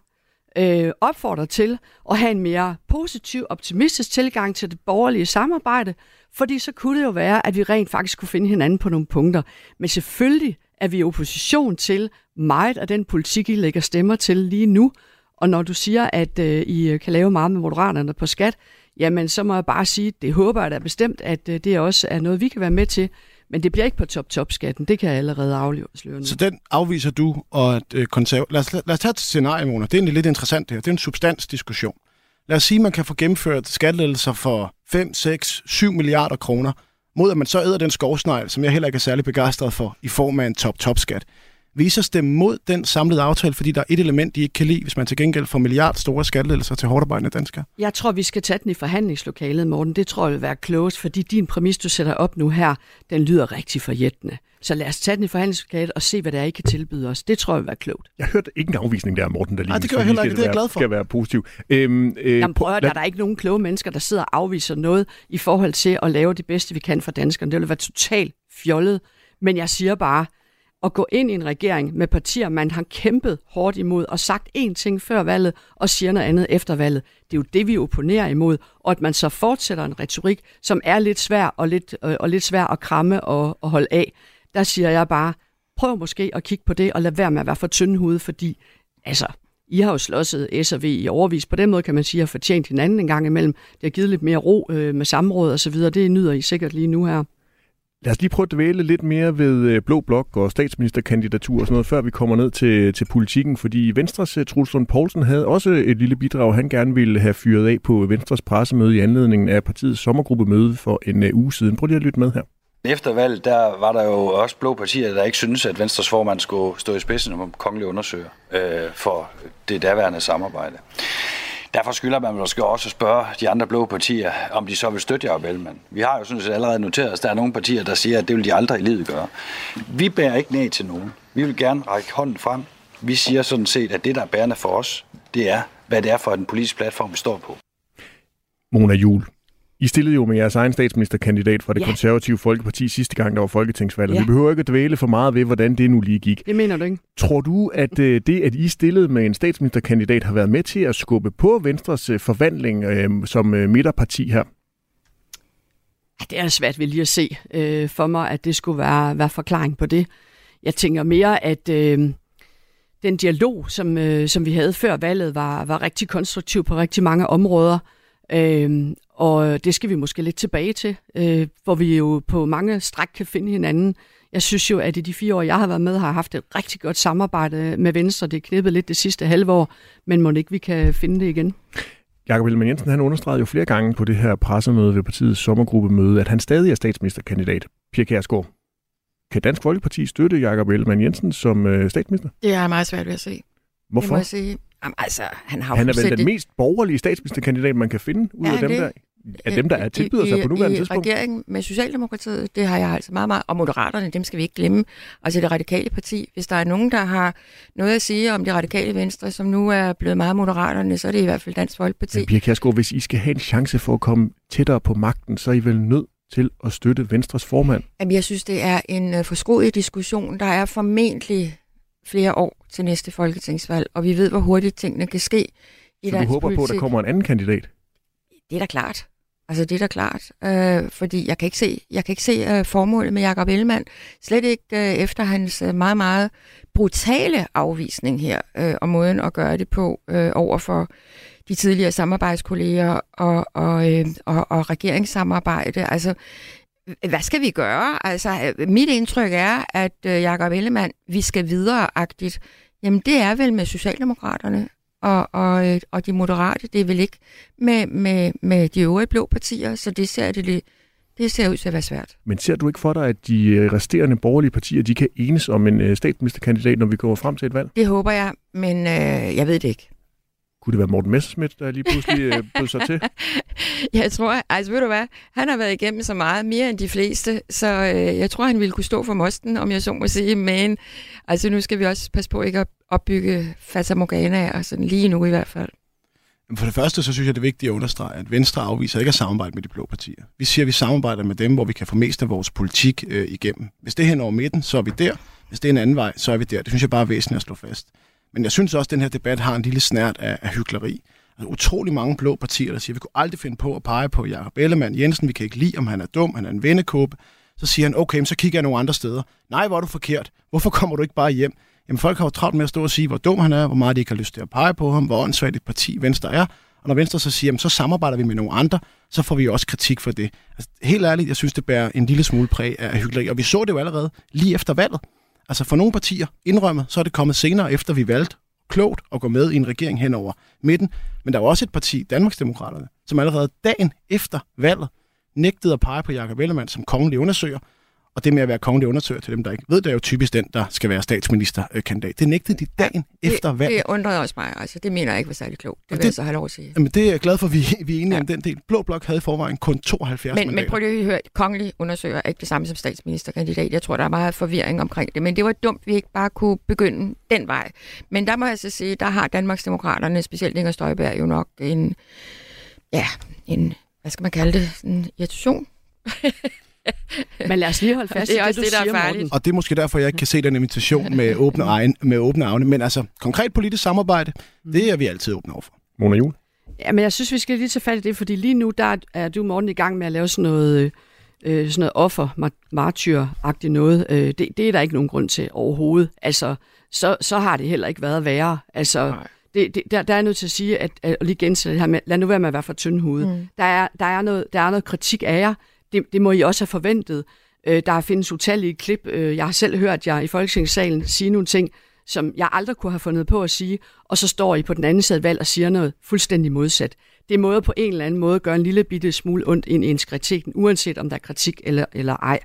øh, opfordre til at have en mere positiv, optimistisk tilgang til det borgerlige samarbejde, fordi så kunne det jo være, at vi rent faktisk kunne finde hinanden på nogle punkter. Men selvfølgelig er vi i opposition til meget af den politik, I lægger stemmer til lige nu. Og når du siger, at øh, I kan lave meget med moderaterne på skat, jamen så må jeg bare sige, det håber jeg da bestemt, at øh, det også er noget, vi kan være med til. Men det bliver ikke på top-top-skatten. Det kan jeg allerede afsløre nu. Så den afviser du, og at øh, konserv... lad, os, lad os tage et scenarie, Mona. Det er egentlig lidt interessant det her. Det er en substansdiskussion. Lad os sige, at man kan få gennemført skattelettelser for 5, 6, 7 milliarder kroner, mod at man så æder den skovsnegl, som jeg heller ikke er særlig begejstret for, i form af en top-top-skat. Så stemme mod den samlede aftale, fordi der er et element, de ikke kan lide, hvis man til gengæld får milliard store skattelettelser til hårdarbejdende danskere? Jeg tror, vi skal tage den i forhandlingslokalet, Morten. Det tror jeg vil være klogest, fordi din præmis, du sætter op nu her, den lyder rigtig forjættende. Så lad os tage den i forhandlingslokalet og se, hvad det er, I kan tilbyde os. Det tror jeg vil være klogt. Jeg hørte ikke en afvisning der, Morten, der lige Nej, det gør jeg heller ikke. Det er jeg glad for. Skal være positiv. Øhm, øh, Jamen prøv at, lad- der er der ikke nogen kloge mennesker, der sidder og afviser noget i forhold til at lave det bedste, vi kan for danskerne. Det vil være totalt fjollet. Men jeg siger bare, at gå ind i en regering med partier, man har kæmpet hårdt imod og sagt én ting før valget og siger noget andet efter valget. Det er jo det, vi opponerer imod. Og at man så fortsætter en retorik, som er lidt svær og lidt, øh, og lidt svær at kramme og, og holde af. Der siger jeg bare, prøv måske at kigge på det og lad være med at være for tyndhudet, fordi altså, I har jo slåsset S og V i overvis. På den måde kan man sige, at I har fortjent hinanden en gang imellem. Det har givet lidt mere ro øh, med samråd og så videre. Det nyder I sikkert lige nu her. Lad os lige prøve at dvæle lidt mere ved øh, Blå Blok og statsministerkandidatur og sådan noget, før vi kommer ned til, til politikken. Fordi Venstres øh, Truls Lund Poulsen havde også et lille bidrag, han gerne ville have fyret af på Venstres pressemøde i anledningen af partiets sommergruppemøde for en øh, uge siden. Prøv lige at lytte med her. Efter valget, der var der jo også blå partier, der ikke syntes, at Venstres formand skulle stå i spidsen om kongelig undersøger øh, for det daværende samarbejde. Derfor skylder man måske også spørge de andre blå partier, om de så vil støtte Jacob Ellemann. Vi har jo sådan set allerede noteret os, at der er nogle partier, der siger, at det vil de aldrig i livet gøre. Vi bærer ikke ned til nogen. Vi vil gerne række hånden frem. Vi siger sådan set, at det, der er bærende for os, det er, hvad det er for en politisk platform, vi står på. Mona Jul. I stillede jo med jeres egen statsministerkandidat fra det Ja. konservative Folkeparti sidste gang, der var folketingsvalget. Ja. Vi behøver ikke at dvæle for meget ved, hvordan det nu lige gik. Det mener du ikke? Tror du, at øh, det, at I stillede med en statsministerkandidat, har været med til at skubbe på Venstres øh, forvandling øh, som øh, midterparti her? Det er svært ved lige at se øh, for mig, at det skulle være, være forklaring på det. Jeg tænker mere, at øh, den dialog, som, øh, som vi havde før valget, var, var rigtig konstruktiv på rigtig mange områder. Øh, og det skal vi måske lidt tilbage til, øh, hvor vi jo på mange stræk kan finde hinanden. Jeg synes jo, at i de fire år, jeg har været med, har haft et rigtig godt samarbejde med Venstre. Det er knippet lidt det sidste halve år, men må ikke vi kan finde det igen? Jakob Ellemann Jensen han understregede jo flere gange på det her pressemøde ved partiets sommergruppemøde, at han stadig er statsministerkandidat. Pia Kjærsgaard, kan Dansk Folkeparti støtte Jakob Ellemann Jensen som øh, statsminister? Det er meget svært ved at se. Det Hvorfor? må jeg sige. Jamen, altså, han har Han er vel den mest borgerlige statsministerkandidat, man kan finde ud Er af dem, det? der, af dem, der er tilbyder sig på nuværende i, tidspunkt. Regeringen med Socialdemokratiet, det har jeg altså meget, meget, og Moderaterne, dem skal vi ikke glemme. Altså det radikale parti, hvis der er nogen, der har noget at sige om det radikale venstre, som nu er blevet meget Moderaterne, så er det i hvert fald Dansk Folkeparti. Men Pia Kjærsgaard, hvis I skal have en chance for at komme tættere på magten, så er I vel nødt til at støtte Venstres formand. Jamen, jeg synes, det er en uh, forskruet diskussion. Der er formentlig flere år til næste folketingsvalg, og vi ved, hvor hurtigt tingene kan ske i Så du håber på, at politik. der kommer en anden kandidat? Det er da klart. Altså, det er da klart. Øh, fordi jeg kan ikke se, jeg kan ikke se øh, formålet med Jakob Ellemann. Slet ikke øh, efter hans øh, meget, meget brutale afvisning her, øh, og måden at gøre det på øh, over for de tidligere samarbejdskolleger og, og, øh, og, og regeringssamarbejde. Altså, hvad skal vi gøre? Altså, øh, mit indtryk er, at øh, Jakob Ellemann, vi skal videre-agtigt. Jamen, det er vel med Socialdemokraterne og, og, øh, og de moderate. Det er vel ikke med, med, med de øvrige blå partier, så det ser, det, det ser ud til at være svært. Men ser du ikke for dig, at de øh, resterende borgerlige partier, de kan enes om en øh, statsministerkandidat, når vi går frem til et valg? Det håber jeg, men øh, jeg ved det ikke. Kunne det være Morten Messerschmidt, der lige pludselig øh, bød sig til? Jeg tror, altså ved du hvad, han har været igennem så meget, mere end de fleste, så øh, jeg tror, han ville kunne stå for mosten, om jeg så må sige, men altså nu skal vi også passe på ikke at opbygge Fata Morgana, og sådan lige nu i hvert fald. For det første, så synes jeg, det er vigtigt at understrege, at Venstre afviser ikke at samarbejde med de blå partier. Vi siger, at vi samarbejder med dem, hvor vi kan få mest af vores politik øh, igennem. Hvis det er hen over midten, så er vi der. Hvis det er en anden vej, så er vi der. Det synes jeg bare er væsentligt at slå fast. Men jeg synes også, at den her debat har en lille snært af, af hyggeleri. Altså, utrolig mange blå partier, der siger, at vi kunne aldrig finde på at pege på Jakob Ellemann Jensen. Vi kan ikke lide, om han er dum, han er en vennekåbe. Så siger han, okay, så kigger jeg nogle andre steder. Nej, hvor er du forkert. Hvorfor kommer du ikke bare hjem? Jamen, folk har jo travlt med at stå og sige, hvor dum han er, hvor meget de ikke har lyst til at pege på ham, hvor åndssvagt et parti Venstre er. Og når Venstre så siger, jamen, så samarbejder vi med nogle andre, så får vi også kritik for det. Altså, helt ærligt, jeg synes, det bærer en lille smule præg af hyggeleri. Og vi så det jo allerede lige efter valget. Altså for nogle partier, indrømmet, så er det kommet senere, efter vi valgte klogt at gå med i en regering hen over midten. Men der var også et parti, Danmarksdemokraterne, som allerede dagen efter valget nægtede at pege på Jakob Ellemann som kongelig undersøger, og det med at være kongelig undersøger til dem, der ikke ved, det er jo typisk den, der skal være statsministerkandidat. Det nægtede de dagen ja, efter valget. Det undrede også mig. Altså, det mener jeg ikke var særlig klogt. Det vil det, jeg så have lov at sige. Jamen, det er jeg glad for, at vi, vi er enige ja. om den del. Blå Blok havde i forvejen kun 72 men, mandater. Men prøv lige at høre. Kongelig undersøger er ikke det samme som statsministerkandidat. Jeg tror, der er meget forvirring omkring det. Men det var dumt, vi ikke bare kunne begynde den vej. Men der må jeg så sige, der har Danmarksdemokraterne, specielt Inger Støjberg, jo nok en, ja, en, hvad skal man kalde det, en irritation Men lad os lige holde fast det er i det, det, du der er siger, farligt. Morten. Og det er måske derfor, jeg ikke kan se den invitation med åbne, egen, med åbne arme. Men altså, konkret politisk samarbejde, det er vi altid åbne overfor. Mona Jul? Ja, men jeg synes, vi skal lige tage fat i det, fordi lige nu der er du, Morten, i gang med at lave sådan noget, øh, sådan noget offer, martyr-agtigt noget. Øh, det, det er der ikke nogen grund til overhovedet. Altså, så, så har det heller ikke været værre. Altså, det, det, der, der er nødt til at sige, at, at lige gentage det her med, lad nu være med at være for tyndhudet. Mm. Der, er, der, er noget, der er noget kritik af jer. Det, det må I også have forventet. Øh, der findes utallige klip. Øh, jeg har selv hørt jer i Folketingssalen sige nogle ting, som jeg aldrig kunne have fundet på at sige, og så står I på den anden side valg og siger noget fuldstændig modsat. Det er måde på en eller anden måde gøre en lille bitte smule ondt ind i ens kritik, uanset om der er kritik eller, eller ej.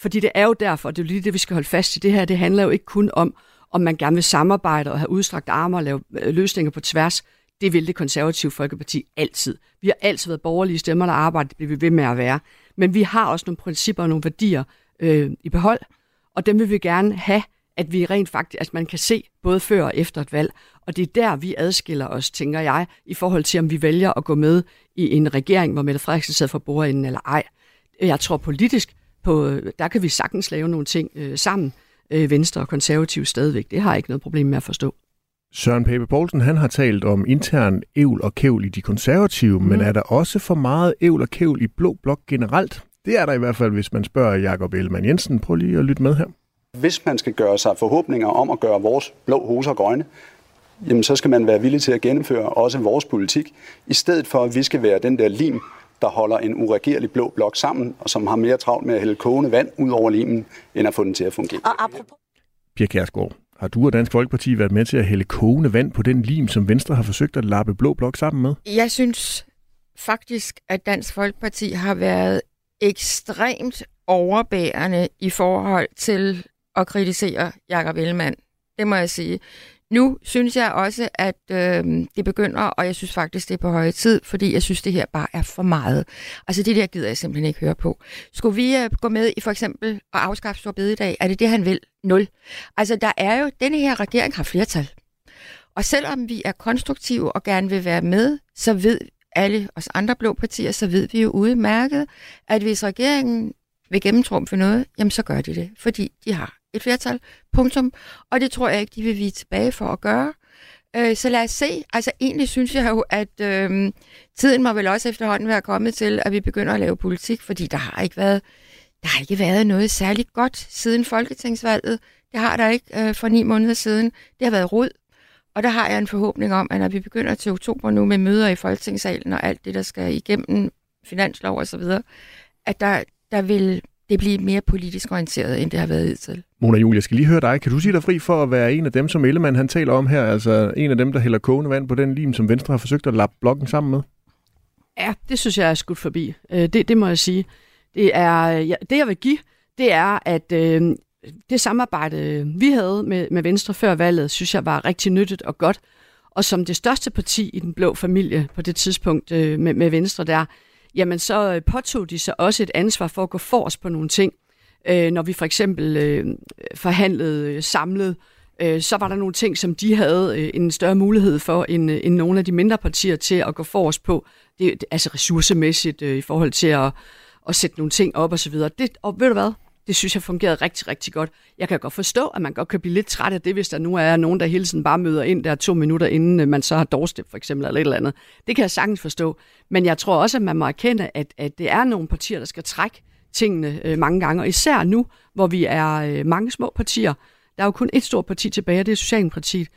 Fordi det er jo derfor, det er jo lige det, vi skal holde fast i. Det her, det handler jo ikke kun om, om man gerne vil samarbejde og have udstrakt arme og lave øh, løsninger på tværs. Det vil det konservative Folkeparti altid. Vi har altid været borgerlige stemmer, der arbejder, det bliver vi ved med at være. Men vi har også nogle principper og nogle værdier øh, i behold, og dem vil vi gerne have, at vi rent faktisk, at man kan se både før og efter et valg. Og det er der, vi adskiller os, tænker jeg, i forhold til, om vi vælger at gå med i en regering, hvor Mette Frederiksen sidder for bordenden eller ej. Jeg tror politisk, på, der kan vi sagtens lave nogle ting øh, sammen, øh, Venstre og Konservative stadigvæk. Det har jeg ikke noget problem med at forstå. Søren Pape Poulsen, han har talt om intern ævl og kævl i de konservative, mm. men er der også for meget ævl og kævl i Blå Blok generelt? Det er der i hvert fald, hvis man spørger Jakob Ellemann Jensen. Prøv lige at lytte med her. Hvis man skal gøre sig forhåbninger om at gøre vores blå hoser grønne, jamen så skal man være villig til at gennemføre også vores politik, i stedet for at vi skal være den der lim, der holder en uregerlig blå blok sammen, og som har mere travlt med at hælde kogende vand ud over limen, end at få den til at fungere. Og apropos... Pia Kærsgaard, har du og Dansk Folkeparti været med til at hælde kogende vand på den lim, som Venstre har forsøgt at lappe Blå Blok sammen med? Jeg synes faktisk, at Dansk Folkeparti har været ekstremt overbærende i forhold til at kritisere Jakob Ellemann. Det må jeg sige. Nu synes jeg også, at øh, det begynder, og jeg synes faktisk, det er på høje tid, fordi jeg synes, det her bare er for meget. Altså det der gider jeg simpelthen ikke høre på. Skulle vi øh, gå med i for eksempel at afskaffe stor bededag? Er det det, han vil? Nul. Altså der er jo, denne her regering har flertal. Og selvom vi er konstruktive og gerne vil være med, så ved alle os andre blå partier, så ved vi jo udmærket, at hvis regeringen vil gennemtrumfe noget, jamen så gør de det, fordi de har et flertal, punktum. Og det tror jeg ikke, de vil vige tilbage for at gøre. Øh, så lad os se. Altså egentlig synes jeg jo, at øh, tiden må vel også efterhånden være kommet til, at vi begynder at lave politik, fordi der har ikke været, der har ikke været noget særligt godt siden folketingsvalget. Det har der ikke øh, for ni måneder siden. Det har været rod. Og der har jeg en forhåbning om, at når vi begynder til oktober nu med møder i Folketingssalen og alt det, der skal igennem finanslov og så videre, at der, der vil det blive mere politisk orienteret, end det har været hidtil. Mona Julie, jeg skal lige høre dig. Kan du sige dig fri for at være en af dem, som Ellemann han taler om her? Altså en af dem, der hælder kogende vand på den lim, som Venstre har forsøgt at lappe blokken sammen med? Ja, det synes jeg er skudt forbi. Øh, det, det må jeg sige. Det, er, ja, det jeg vil give, det er, at øh, det samarbejde, vi havde med, med Venstre før valget, synes jeg var rigtig nyttigt og godt. Og som det største parti i den blå familie på det tidspunkt øh, med, med Venstre der, jamen så øh, påtog de sig også et ansvar for at gå forrest på nogle ting. Øh, når vi for eksempel øh, forhandlede øh, samlet, øh, så var der nogle ting, som de havde øh, en større mulighed for end, øh, end nogle af de mindre partier til at gå forrest på. Det, det, altså ressourcemæssigt øh, i forhold til at, at sætte nogle ting op og så videre. Det, og ved du hvad? Det synes jeg fungerede rigtig, rigtig godt. Jeg kan godt forstå, at man godt kan blive lidt træt af det, hvis der nu er nogen, der hele tiden bare møder ind der to minutter, inden øh, man så har doorstep for eksempel, eller et eller andet. Det kan jeg sagtens forstå. Men jeg tror også, at man må erkende, at, at det er nogle partier, der skal trække tingene øh, mange gange. Og især nu, hvor vi er øh, mange små partier. Der er jo kun et stort parti tilbage, og det er Socialdemokratiet.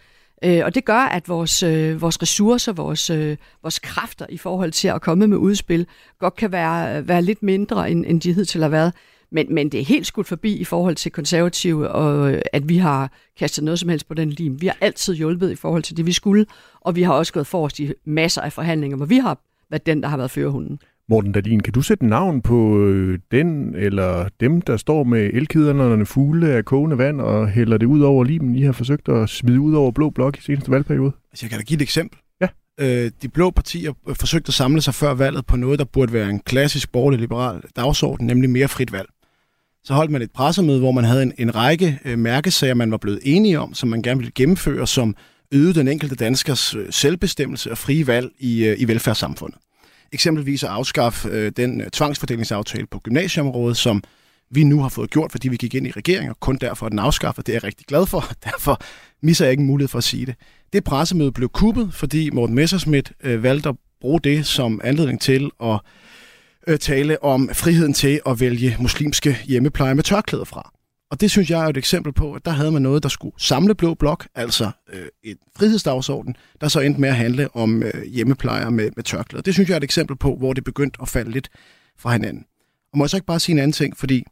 Øh, og det gør, at vores, øh, vores ressourcer, vores, øh, vores kræfter i forhold til at komme med udspil, godt kan være, øh, være lidt mindre, end, end de hidtil har været. Men, men det er helt skudt forbi i forhold til konservative, og øh, at vi har kastet noget som helst på den lim. Vi har altid hjulpet i forhold til det, vi skulle, og vi har også gået forrest i masser af forhandlinger, hvor vi har været den, der har været førerhunden. Morten Dadin, kan du sætte navn på øh, den eller dem, der står med elkederne fugle af kogende vand og hælder det ud over limen, I har forsøgt at smide ud over blå blok i seneste valgperiode? Altså, jeg kan da give et eksempel. Ja. Øh, de blå partier forsøgte at samle sig før valget på noget, der burde være en klassisk borgerlig-liberal dagsorden, nemlig mere frit valg. Så holdt man et pressemøde, hvor man havde en, en række øh, mærkesager, man var blevet enige om, som man gerne ville gennemføre, som øgede den enkelte danskers øh, selvbestemmelse og frie valg i, øh, i velfærdssamfundet. Eksempelvis at afskaffe øh, den øh, tvangsfordelingsaftale på gymnasieområdet, som vi nu har fået gjort, fordi vi gik ind i regeringen, og kun derfor er den afskaffet. Det er jeg rigtig glad for. Derfor misser jeg ikke en mulighed for at sige det. Det pressemøde blev kuppet, fordi Morten Messerschmidt øh, valgte at bruge det som anledning til at øh, tale om friheden til at vælge muslimske hjemmepleje med tørklæder fra. Og det synes jeg er et eksempel på, at der havde man noget, der skulle samle Blå Blok, altså øh, et frihedsdagsorden, der så endte med at handle om øh, hjemmeplejer med, med tørklæder. Det synes jeg er et eksempel på, hvor det begyndte at falde lidt fra hinanden. Og må jeg så ikke bare sige en anden ting, fordi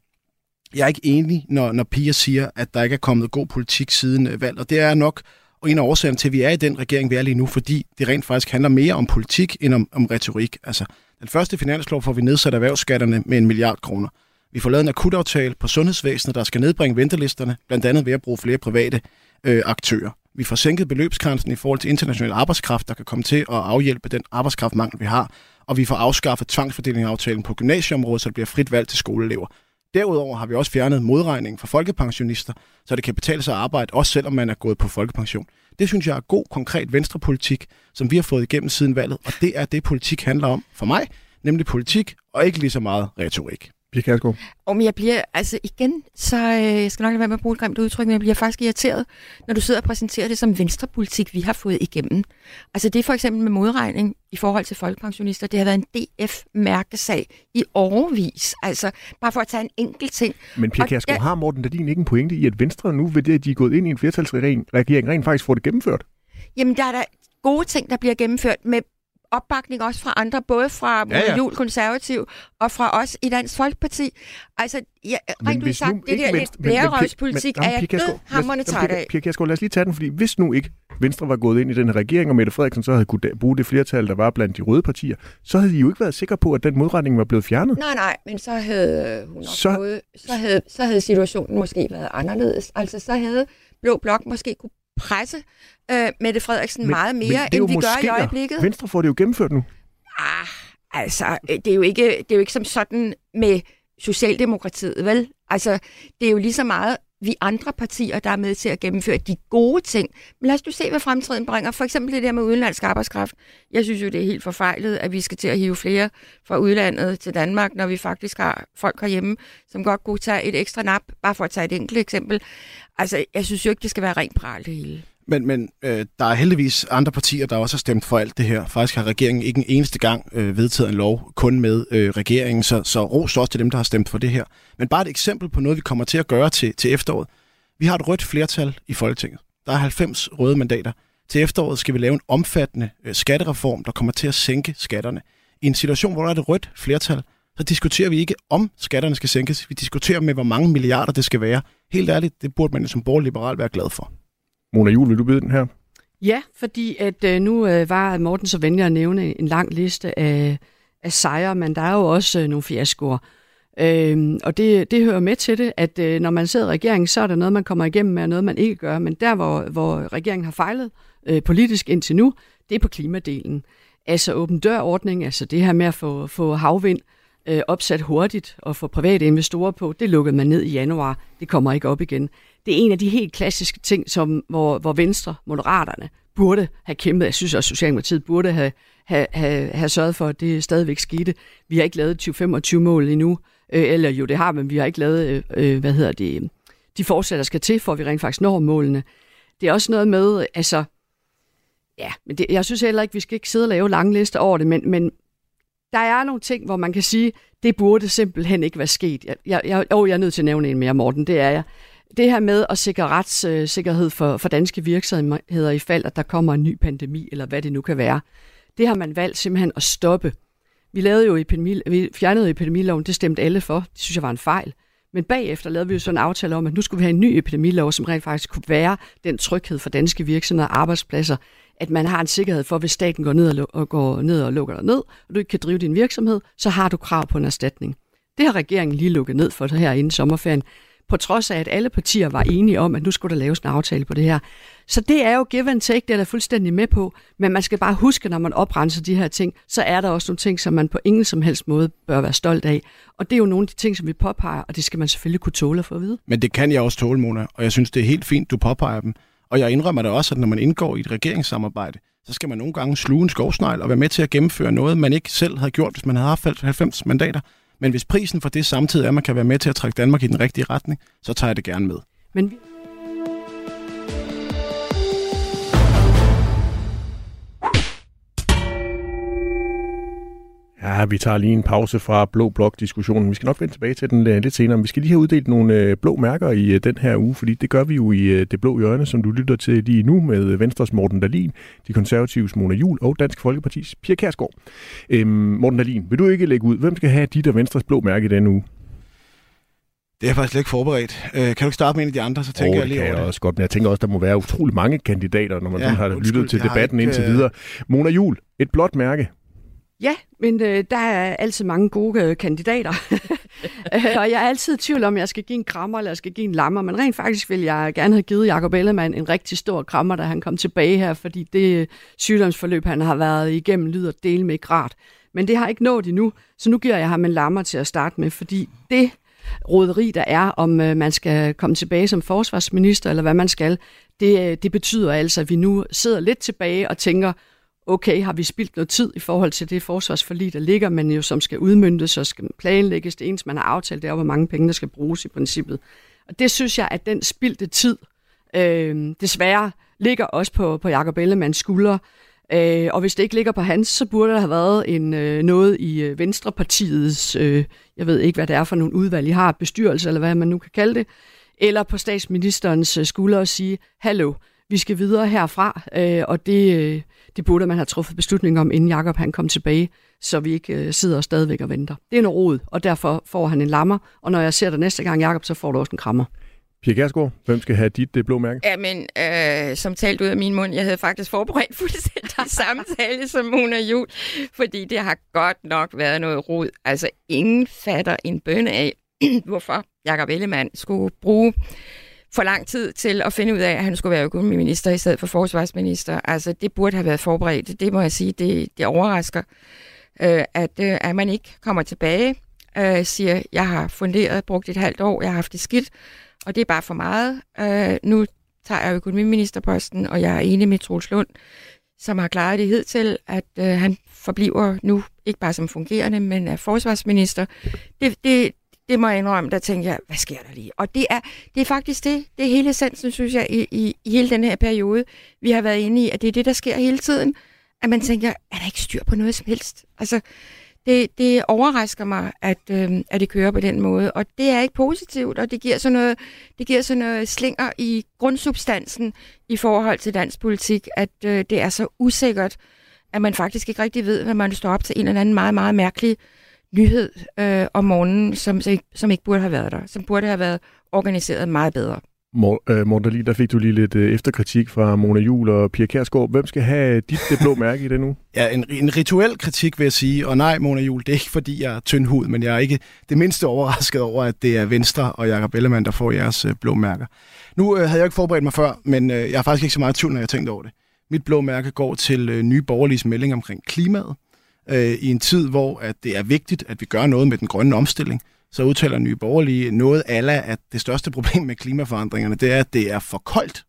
jeg er ikke enig, når, når Pia siger, at der ikke er kommet god politik siden øh, valget. Og det er nok og en af årsagerne til, at vi er i den regering, vi er lige nu, fordi det rent faktisk handler mere om politik end om, om retorik. Altså, den første finanslov får vi nedsat erhvervsskatterne med en milliard kroner. Vi får lavet en akutaftale på sundhedsvæsenet, der skal nedbringe ventelisterne, blandt andet ved at bruge flere private øh, aktører. Vi får sænket beløbsgrænsen i forhold til international arbejdskraft, der kan komme til at afhjælpe den arbejdskraftmangel, vi har. Og vi får afskaffet tvangsfordelingsaftalen på gymnasieområdet, så det bliver frit valg til skoleelever. Derudover har vi også fjernet modregning for folkepensionister, så det kan betale sig at arbejde, også selvom man er gået på folkepension. Det synes jeg er god, konkret venstrepolitik, som vi har fået igennem siden valget, og det er det, politik handler om for mig, nemlig politik og ikke lige så meget retorik. Pia Kærsgaard. Om jeg bliver, altså igen, så øh, jeg skal nok lade være med at bruge et grimt udtryk, men jeg bliver faktisk irriteret, når du sidder og præsenterer det som venstrepolitik, vi har fået igennem. Altså det er for eksempel med modregning i forhold til folkepensionister. Det har været en DF-mærkesag i overvis. Altså bare for at tage en enkelt ting. Men Pia Kærsgaard, ja, har Morten Dadin ikke en pointe i, at Venstre nu ved det, at de er gået ind i en flertalsregering, rent faktisk får det gennemført? Jamen der er der gode ting, der bliver gennemført med opbakning også fra andre, både fra ja, ja. Jul Konservativ og fra os i Dansk Folkeparti. Altså, ja, rent ud sagt, det der lidt blærerøvspolitik er jeg død hammerne træt af. Pia Kjærsgaard, lad os lige tage den, fordi hvis nu ikke Venstre var gået ind i den her regering, og Mette Frederiksen så havde kunne bruge det flertal, der var blandt de røde partier, så havde de jo ikke været sikre på, at den modretning var blevet fjernet. Nej, nej, men så havde hun så... Fået, så, havde, så havde situationen måske været anderledes. Altså, så havde Blå Blok måske kunne presse øh, Mette Frederiksen men, meget mere, end vi gør i øjeblikket. Venstre får det jo gennemført nu. Ah, altså, det er jo ikke, det er jo ikke som sådan med Socialdemokratiet, vel? Altså, det er jo lige så meget vi andre partier, der er med til at gennemføre de gode ting. Men lad os nu se, hvad fremtiden bringer. For eksempel det der med udenlandsk arbejdskraft. Jeg synes jo, det er helt forfejlet, at vi skal til at hive flere fra udlandet til Danmark, når vi faktisk har folk herhjemme, som godt kunne tage et ekstra nap, bare for at tage et enkelt eksempel. Altså, jeg synes jo ikke, det skal være rent pral det hele. Men, men øh, der er heldigvis andre partier, der også har stemt for alt det her. Faktisk har regeringen ikke en eneste gang øh, vedtaget en lov kun med øh, regeringen, så, så ros også til dem, der har stemt for det her. Men bare et eksempel på noget, vi kommer til at gøre til, til efteråret. Vi har et rødt flertal i Folketinget. Der er 90 røde mandater. Til efteråret skal vi lave en omfattende øh, skattereform, der kommer til at sænke skatterne. I en situation, hvor der er et rødt flertal, så diskuterer vi ikke, om skatterne skal sænkes. Vi diskuterer med, hvor mange milliarder det skal være. Helt ærligt, det burde man som borgerlig liberal være glad for. Mona Jul, vil du byde den her? Ja, fordi at øh, nu øh, var Morten så venlig at nævne en lang liste af, af sejre, men der er jo også øh, nogle fiaskoer. Øhm, og det, det hører med til det, at øh, når man sidder i regeringen, så er der noget, man kommer igennem med, og noget, man ikke gør. Men der, hvor, hvor regeringen har fejlet øh, politisk indtil nu, det er på klimadelen. Altså åben dørordning, altså det her med at få, få havvind øh, Øh, opsat hurtigt og få private investorer på, det lukkede man ned i januar. Det kommer ikke op igen. Det er en af de helt klassiske ting, som, hvor, hvor Venstre, Moderaterne, burde have kæmpet. Jeg synes også, at Socialdemokratiet burde have, have, have, have sørget for, at det stadigvæk skete. Vi har ikke lavet 2025-mål endnu, øh, eller jo, det har, men vi har ikke lavet, øh, øh hvad hedder det, de fortsætter der skal til, for at vi rent faktisk når målene. Det er også noget med, altså, ja, men det, jeg synes heller ikke, vi skal ikke sidde og lave lange lister over det, men, men der er nogle ting, hvor man kan sige, det burde simpelthen ikke være sket. Jeg, jeg, jeg, oh, jeg er nødt til at nævne en mere, Morten, det er jeg. Det her med at sikre retssikkerhed for, for danske virksomheder i fald, at der kommer en ny pandemi, eller hvad det nu kan være, det har man valgt simpelthen at stoppe. Vi, lavede jo epidemi, vi fjernede epidemiloven, det stemte alle for. Det synes jeg var en fejl. Men bagefter lavede vi jo sådan en aftale om, at nu skulle vi have en ny epidemilov, som rent faktisk kunne være den tryghed for danske virksomheder og arbejdspladser, at man har en sikkerhed for, hvis staten går ned og, og, går ned og lukker dig ned, og du ikke kan drive din virksomhed, så har du krav på en erstatning. Det har regeringen lige lukket ned for her inden sommerferien, på trods af, at alle partier var enige om, at nu skulle der laves en aftale på det her. Så det er jo give and take, det er der fuldstændig med på, men man skal bare huske, når man oprenser de her ting, så er der også nogle ting, som man på ingen som helst måde bør være stolt af. Og det er jo nogle af de ting, som vi påpeger, og det skal man selvfølgelig kunne tåle at få at vide. Men det kan jeg også tåle, Mona, og jeg synes, det er helt fint, du påpeger dem. Og jeg indrømmer det også, at når man indgår i et regeringssamarbejde, så skal man nogle gange sluge en skovsnegl og være med til at gennemføre noget, man ikke selv havde gjort, hvis man havde haft 90 mandater. Men hvis prisen for det samtidig er, at man kan være med til at trække Danmark i den rigtige retning, så tager jeg det gerne med. Men Ja, vi tager lige en pause fra Blå Blok-diskussionen. Vi skal nok vende tilbage til den lidt senere. Men vi skal lige have uddelt nogle øh, blå mærker i øh, den her uge, fordi det gør vi jo i øh, det blå hjørne, som du lytter til lige nu med Venstres Morten Dalin, de konservatives Mona Jul og Dansk Folkepartis Pia Kærsgaard. Øhm, Morten Dalin, vil du ikke lægge ud, hvem skal have dit og Venstres blå mærke i denne uge? Det er jeg faktisk ikke forberedt. Øh, kan du ikke starte med en af de andre, så tænker oh, jeg lige over jeg det. også godt, men jeg tænker også, der må være utrolig mange kandidater, når man Ja, har undskyld, lyttet til jeg debatten ikke, indtil øh, videre. Mona Jul, et blåt mærke. Ja, men øh, der er altid mange gode øh, kandidater. Og jeg er altid i tvivl om, jeg skal give en krammer eller jeg skal give en lammer. Men rent faktisk vil jeg gerne have givet Jacob Ellemann en rigtig stor krammer, da han kom tilbage her, fordi det øh, sygdomsforløb, han har været igennem, lyder del med ikke rart. Men det har ikke nået endnu, så nu giver jeg ham en lammer til at starte med, fordi det råderi, der er, om øh, man skal komme tilbage som forsvarsminister, eller hvad man skal, det, øh, det betyder altså, at vi nu sidder lidt tilbage og tænker, okay, har vi spildt noget tid i forhold til det forsvarsforlig, der ligger, men jo som skal udmyndtes og skal planlægges. Det eneste, man har aftalt, det er, hvor mange penge, der skal bruges i princippet. Og det synes jeg, at den spildte tid øh, desværre ligger også på, på Jacob Ellemanns skuldre. Øh, og hvis det ikke ligger på hans, så burde der have været en, øh, noget i øh, Venstrepartiets, øh, jeg ved ikke, hvad det er for nogle udvalg, I har, bestyrelse eller hvad man nu kan kalde det, eller på statsministerens øh, skuldre og sige, hallo, vi skal videre herfra, øh, og det, øh, det burde man have truffet beslutning om, inden Jakob han kom tilbage, så vi ikke øh, sidder stadigvæk og venter. Det er noget rod, og derfor får han en lammer, og når jeg ser dig næste gang, Jakob, så får du også en krammer. Pia Kærsgaard, hvem skal have dit det blå mærke? Jamen, øh, som talt ud af min mund, jeg havde faktisk forberedt fuldstændig samtale som Mona Jul, fordi det har godt nok været noget rod. Altså, ingen fatter en bønne af, hvorfor Jakob Ellemann skulle bruge for lang tid til at finde ud af, at han skulle være økonomiminister i stedet for forsvarsminister. Altså, det burde have været forberedt. Det må jeg sige, det, det overrasker, øh, at, øh, at man ikke kommer tilbage, øh, siger, jeg har funderet, brugt et halvt år, jeg har haft det skidt, og det er bare for meget. Øh, nu tager jeg økonomiministerposten, og jeg er enig med Troels Lund, som har klaret det hidtil, at øh, han forbliver nu ikke bare som fungerende, men er forsvarsminister. Det, det, det må jeg indrømme, der tænker jeg, hvad sker der lige? Og det er, det er faktisk det, det er hele essensen, synes jeg, i, i, i hele den her periode, vi har været inde i, at det er det, der sker hele tiden, at man tænker, er der ikke styr på noget som helst? Altså, det, det overrasker mig, at, øh, at det kører på den måde, og det er ikke positivt, og det giver sådan noget, det giver sådan noget slinger i grundsubstansen i forhold til dansk politik, at øh, det er så usikkert, at man faktisk ikke rigtig ved, hvad man står op til en eller anden meget, meget mærkelig nyhed øh, om morgenen, som, som ikke burde have været der, som burde have været organiseret meget bedre. Morten øh, der fik du lige lidt øh, efterkritik fra Mona Jul og Pia Kærsgaard. Hvem skal have dit det blå mærke i det nu? Ja, en, en rituel kritik vil jeg sige, og nej, Mona Jul, det er ikke fordi, jeg er tynd hud, men jeg er ikke det mindste overrasket over, at det er Venstre og Jakob Ellemann, der får jeres øh, blå mærker. Nu øh, havde jeg ikke forberedt mig før, men øh, jeg har faktisk ikke så meget tvivl, når jeg tænkte over det. Mit blå mærke går til øh, nye borgerlige melding omkring klimaet. Øh, I en tid, hvor at det er vigtigt, at vi gør noget med den grønne omstilling, så udtaler Nye Borgerlige noget ala, at det største problem med klimaforandringerne, det er, at det er for koldt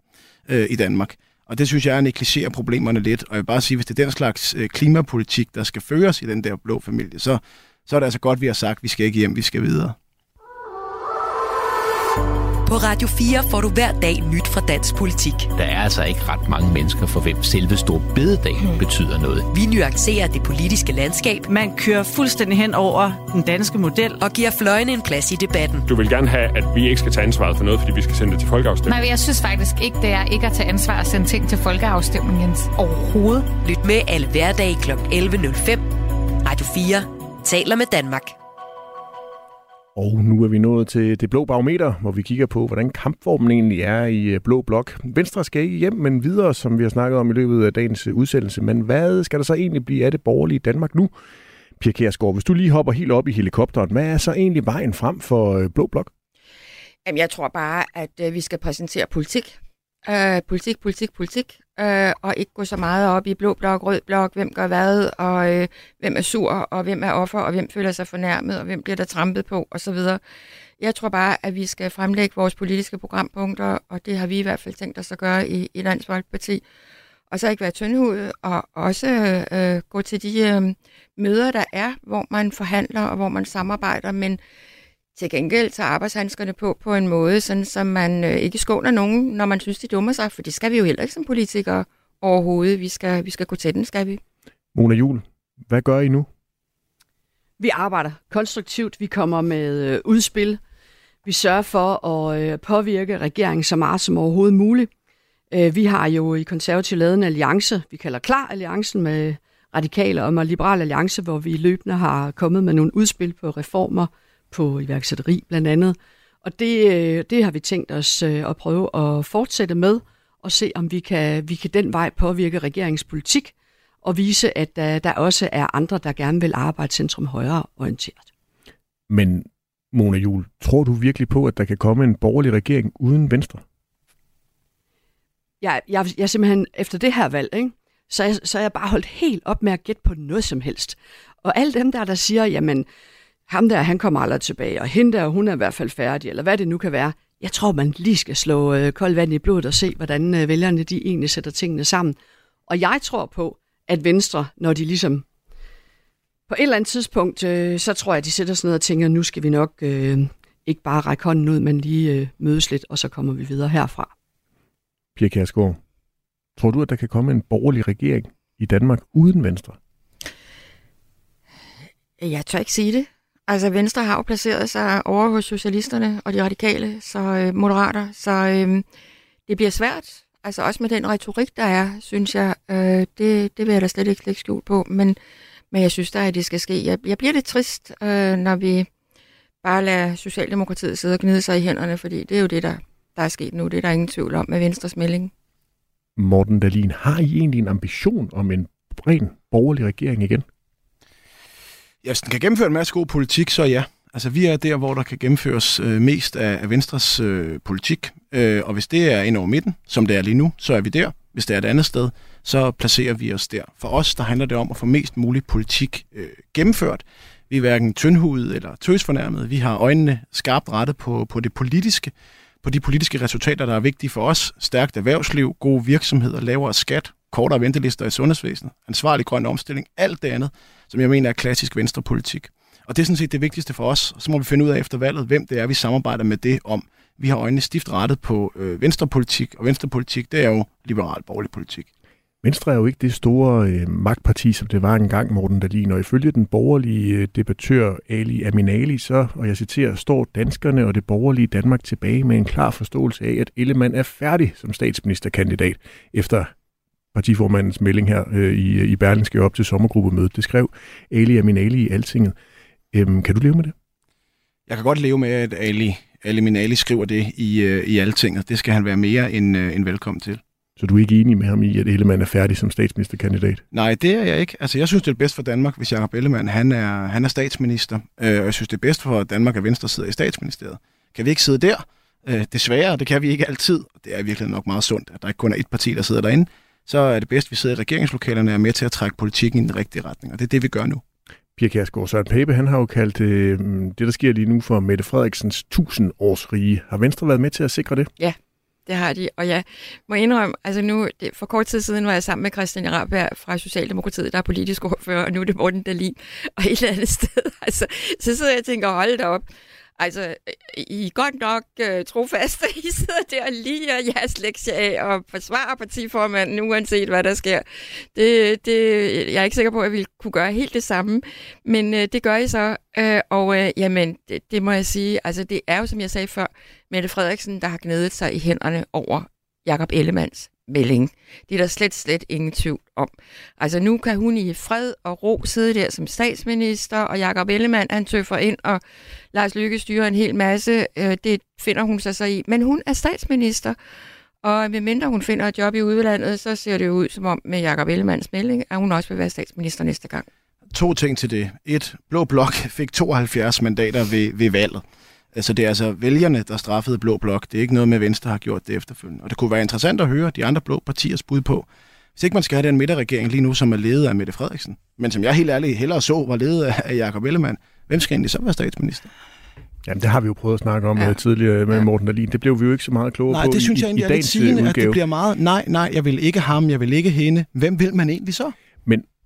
øh, i Danmark. Og det synes jeg er negligerer problemerne lidt. Og jeg vil bare sige, hvis det er den slags øh, klimapolitik, der skal føres i den der blå familie, så, så er det altså godt, vi har sagt, at vi skal ikke hjem, vi skal videre. På Radio 4 får du hver dag nyt fra dansk politik. Der er altså ikke ret mange mennesker, for hvem selve stor bededag hmm. betyder noget. Vi nuancerer det politiske landskab. Man kører fuldstændig hen over den danske model. Og giver fløjene en plads i debatten. Du vil gerne have, at vi ikke skal tage ansvaret for noget, fordi vi skal sende det til folkeafstemning. Nej, jeg synes faktisk ikke, det er ikke at tage ansvar at sende ting til folkeafstemning, Jens. Overhovedet. Lyt med alle hverdage kl. 11.05. Radio 4 taler med Danmark. Og nu er vi nået til det blå barometer, hvor vi kigger på, hvordan kampformen egentlig er i øh, blå blok. Venstre skal ikke hjem, men videre, som vi har snakket om i løbet af dagens øh, udsendelse. Men hvad skal der så egentlig blive af det borgerlige Danmark nu? Pia Kærsgaard, hvis du lige hopper helt op i helikopteren, hvad er så egentlig vejen frem for øh, blå blok? Jamen, jeg tror bare, at vi skal præsentere politik. Øh, politik, politik, politik øh, og ikke gå så meget op i blå blok, rød blok, hvem gør hvad, og øh, hvem er sur, og hvem er offer, og hvem føler sig fornærmet, og hvem bliver der trampet på, osv. Jeg tror bare, at vi skal fremlægge vores politiske programpunkter, og det har vi i hvert fald tænkt os at gøre i, i Dansk Folkeparti. Og så ikke være tyndhudet, og også øh, gå til de øh, møder, der er, hvor man forhandler, og hvor man samarbejder, men til gengæld tager arbejdshandskerne på på en måde, sådan som man øh, ikke skåner nogen, når man synes, de dummer sig, for det skal vi jo heller ikke som politikere overhovedet. Vi skal, vi skal gå til den, skal vi. Mona Jul, hvad gør I nu? Vi arbejder konstruktivt. Vi kommer med øh, udspil. Vi sørger for at øh, påvirke regeringen så meget som overhovedet muligt. Øh, vi har jo i konservativ lavet en alliance, vi kalder Klar Alliancen med radikale og med Liberal Alliance, hvor vi løbende har kommet med nogle udspil på reformer, på iværksætteri blandt andet. Og det, øh, det har vi tænkt os øh, at prøve at fortsætte med, og se om vi kan, vi kan den vej påvirke regeringspolitik, og vise, at der, der også er andre, der gerne vil arbejde centrum højere orienteret. Men Mona Jul, tror du virkelig på, at der kan komme en borgerlig regering uden Venstre? Jeg, jeg, jeg simpelthen, efter det her valg, ikke, så, jeg, så jeg bare holdt helt op med at gætte på noget som helst. Og alle dem der, der siger, jamen, ham der, han kommer aldrig tilbage, og hende der, hun er i hvert fald færdig, eller hvad det nu kan være. Jeg tror, man lige skal slå øh, koldt vand i blodet og se, hvordan øh, vælgerne de egentlig sætter tingene sammen. Og jeg tror på, at Venstre, når de ligesom på et eller andet tidspunkt, øh, så tror jeg, de sætter sig ned og tænker, nu skal vi nok øh, ikke bare række hånden ud, men lige øh, mødes lidt, og så kommer vi videre herfra. Pia Kjærsgaard, tror du, at der kan komme en borgerlig regering i Danmark uden Venstre? Jeg tør ikke sige det. Altså Venstre har jo placeret sig over hos socialisterne og de radikale, så øh, moderater, så øh, det bliver svært. Altså også med den retorik, der er, synes jeg, øh, det, det vil jeg da slet ikke lægge skjul på, men, men jeg synes da, at det skal ske. Jeg, jeg bliver lidt trist, øh, når vi bare lader Socialdemokratiet sidde og gnide sig i hænderne, fordi det er jo det, der, der er sket nu. Det er der ingen tvivl om med Venstres melding. Morten Dalin, har I egentlig en ambition om en ren borgerlig regering igen? Ja, hvis den kan gennemføre en masse god politik, så ja. Altså, vi er der, hvor der kan gennemføres øh, mest af, af Venstres øh, politik. Øh, og hvis det er ind over midten, som det er lige nu, så er vi der. Hvis det er et andet sted, så placerer vi os der. For os, der handler det om at få mest mulig politik øh, gennemført. Vi er hverken tyndhudet eller tøsfornærmet. Vi har øjnene skarpt rettet på, på det politiske, på de politiske resultater, der er vigtige for os. Stærkt erhvervsliv, gode virksomheder, lavere skat, kortere ventelister i sundhedsvæsenet, ansvarlig grøn omstilling, alt det andet, som jeg mener er klassisk venstrepolitik. Og det er sådan set det vigtigste for os. Så må vi finde ud af efter valget, hvem det er, vi samarbejder med det om. Vi har øjnene stift rettet på øh, venstrepolitik, og venstrepolitik, det er jo liberal borgerlig politik. Venstre er jo ikke det store øh, magtparti, som det var engang, Morten Dahlin, og ifølge den borgerlige øh, debattør Ali Aminali, så, og jeg citerer, står danskerne og det borgerlige Danmark tilbage med en klar forståelse af, at Ellemann er færdig som statsministerkandidat efter partiformandens melding her øh, i, i Berlingske op til sommergruppemødet. Det skrev Ali Aminali i Altinget. Øhm, kan du leve med det? Jeg kan godt leve med, at Ali, Ali Minali skriver det i, øh, i Altinget. Det skal han være mere end, øh, end velkommen til. Så du er ikke enig med ham i, at Ellemann er færdig som statsministerkandidat? Nej, det er jeg ikke. Altså, jeg synes, det er bedst for Danmark, hvis Jacob Ellemann han er, han er statsminister. Øh, og jeg synes, det er bedst for Danmark, at Venstre sidder i statsministeriet. Kan vi ikke sidde der? Øh, desværre, det kan vi ikke altid. Det er virkelig nok meget sundt, at der ikke kun er et parti, der sidder derinde. Så er det bedst, at vi sidder i regeringslokalerne og er med til at trække politikken i den rigtige retning. Og det er det, vi gør nu. Pia Kjærsgaard, Søren Pape, han har jo kaldt øh, det, der sker lige nu for Mette Frederiksens 1000 års rige. Har Venstre været med til at sikre det? Ja, det har de. Og jeg må indrømme, altså nu, det, for kort tid siden var jeg sammen med Christian Rabberg fra Socialdemokratiet, der er politisk ordfører, og nu er det Morten Dahlin, og et eller andet sted. Altså, så sidder jeg og tænker, hold da op. Altså, øh, I er godt nok øh, trofaste. I sidder der og liger jeres lektie af og forsvarer partiformanden, uanset hvad der sker. Det, det, jeg er ikke sikker på, at jeg ville kunne gøre helt det samme, men øh, det gør I så. Øh, og øh, jamen, det, det må jeg sige, altså det er jo, som jeg sagde før, Mette Frederiksen, der har gnedet sig i hænderne over Jakob Ellemands melding. Det er der slet, slet ingen tvivl om. Altså nu kan hun i fred og ro sidde der som statsminister, og Jakob Ellemann, han tøffer ind, og Lars Lykke styrer en hel masse. Øh, det finder hun sig så i. Men hun er statsminister, og medmindre hun finder et job i udlandet, så ser det jo ud som om med Jakob Ellemanns melding, at hun også vil være statsminister næste gang. To ting til det. Et, Blå Blok fik 72 mandater ved, ved valget. Altså det er altså vælgerne, der straffede Blå Blok. Det er ikke noget med, at Venstre har gjort det efterfølgende. Og det kunne være interessant at høre de andre blå partiers bud på, hvis ikke man skal have den midterregering lige nu, som er ledet af Mette Frederiksen, men som jeg helt ærligt hellere så var ledet af Jakob Ellemann, hvem skal egentlig så være statsminister? Jamen, det har vi jo prøvet at snakke om ja. Øh, tidligere med Morten Dahlin. Det blev vi jo ikke så meget klogere nej, på Nej, det synes i, jeg egentlig i, er lidt sigende, at det bliver meget, nej, nej, jeg vil ikke ham, jeg vil ikke hende. Hvem vil man egentlig så?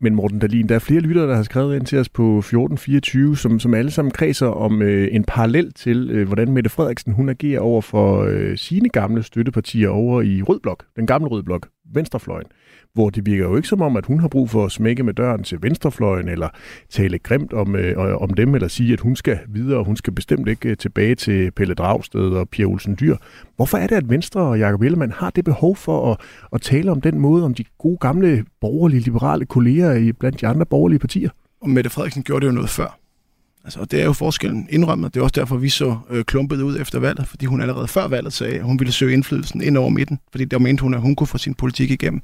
Men, Morten Dalin, der er flere lyttere, der har skrevet ind til os på 1424, som, som alle sammen kredser om øh, en parallel til, øh, hvordan Mette Frederiksen hun agerer over for øh, sine gamle støttepartier over i Rød Blok, den gamle Rød Blok, Venstrefløjen hvor det virker jo ikke som om, at hun har brug for at smække med døren til venstrefløjen, eller tale grimt om, øh, om dem, eller sige, at hun skal videre, og hun skal bestemt ikke øh, tilbage til Pelle Dragsted og Pia Olsen Dyr. Hvorfor er det, at Venstre og Jacob Ellemann har det behov for at, at tale om den måde, om de gode gamle borgerlige, liberale kolleger i blandt de andre borgerlige partier? Og Mette Frederiksen gjorde det jo noget før. Altså, og det er jo forskellen indrømmet. Det er også derfor, vi så øh, klumpet ud efter valget, fordi hun allerede før valget sagde, at hun ville søge indflydelsen ind over midten, fordi der mente hun, at hun kunne få sin politik igennem.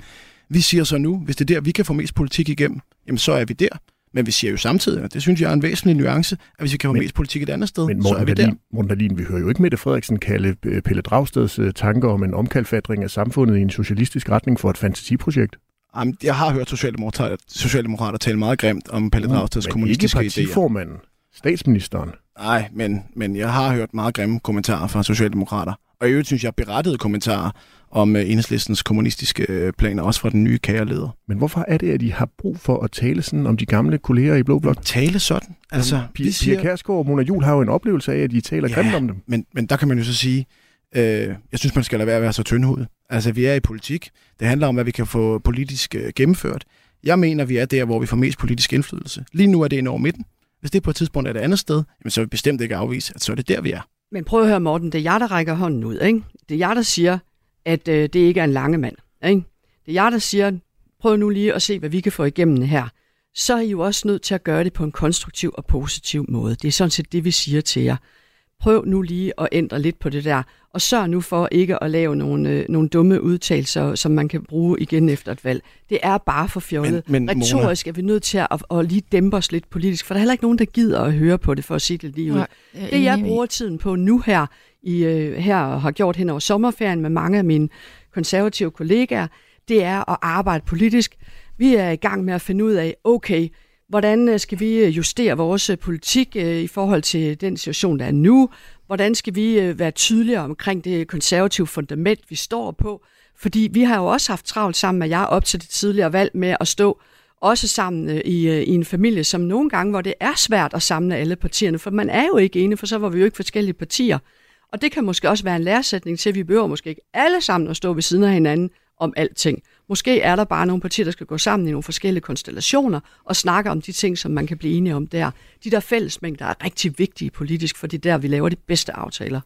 Vi siger så nu, hvis det er der, vi kan få mest politik igennem, jamen så er vi der. Men vi siger jo samtidig, og det synes jeg er en væsentlig nuance, at hvis vi kan få men, mest politik et andet sted, men så er vi der. Morten Dahlin, vi hører jo ikke Mette Frederiksen kalde øh, Pelle Dragsteds øh, tanker om en omkalfatring af samfundet i en socialistisk retning for et fantasiprojekt. Jamen, jeg har hørt socialdemokrater, socialdemokrater tale meget grimt om Pelle Dragsteds uh, kommunistiske idéer. ikke partiformanden, statsministeren. Nej, men, men jeg har hørt meget grimme kommentarer fra socialdemokrater. Og i øvrigt synes jeg berettigede kommentarer om uh, enhedslistens kommunistiske uh, planer, også fra den nye kæreleder. Men hvorfor er det, at de har brug for at tale sådan om de gamle kolleger i Blå Blok? Tale sådan? Altså, Pia, vi siger... Pia Kærsgaard og Mona Juhl har jo en oplevelse af, at de taler ja, grimt om dem. Men, men der kan man jo så sige, øh, jeg synes, man skal lade være at være så tyndhudet. Altså, vi er i politik. Det handler om, hvad vi kan få politisk uh, gennemført. Jeg mener, vi er der, hvor vi får mest politisk indflydelse. Lige nu er det en over midten. Hvis det på et tidspunkt er et andet sted, jamen, så vil vi bestemt ikke afvise, at så er det der, vi er. Men prøv at høre, Morten, det er jeg, der rækker hånden ud. Ikke? Det er jeg, der siger, at øh, det ikke er en lange mand. Ikke? Det er jeg, der siger, prøv nu lige at se, hvad vi kan få igennem her. Så er I jo også nødt til at gøre det på en konstruktiv og positiv måde. Det er sådan set det, vi siger til jer. Prøv nu lige at ændre lidt på det der, og sørg nu for ikke at lave nogle, øh, nogle dumme udtalelser, som man kan bruge igen efter et valg. Det er bare for fjollet. Men, men, Retorisk er vi nødt til at, at, at lige dæmpe os lidt politisk, for der er heller ikke nogen, der gider at høre på det, for at sige det lige ud. Nej, det jeg bruger tiden på nu her, i, øh, her har gjort hen over sommerferien med mange af mine konservative kollegaer, det er at arbejde politisk. Vi er i gang med at finde ud af, okay, hvordan øh, skal vi øh, justere vores øh, politik i forhold til den situation, der er nu? Hvordan skal vi være tydeligere omkring det konservative fundament, vi står på? Fordi vi har jo også haft travlt sammen med jer op til det tidligere valg med at stå også sammen i, i en familie, som nogle gange, hvor det er svært at samle alle partierne, for man er jo ikke enige, for så var vi jo ikke forskellige partier. Og det kan måske også være en læresætning til, at vi behøver måske ikke alle sammen at stå ved siden af hinanden om alting. Måske er der bare nogle partier, der skal gå sammen i nogle forskellige konstellationer og snakke om de ting, som man kan blive enige om der. De der fællesmængder er rigtig vigtige politisk, for det er der, vi laver de bedste aftaler.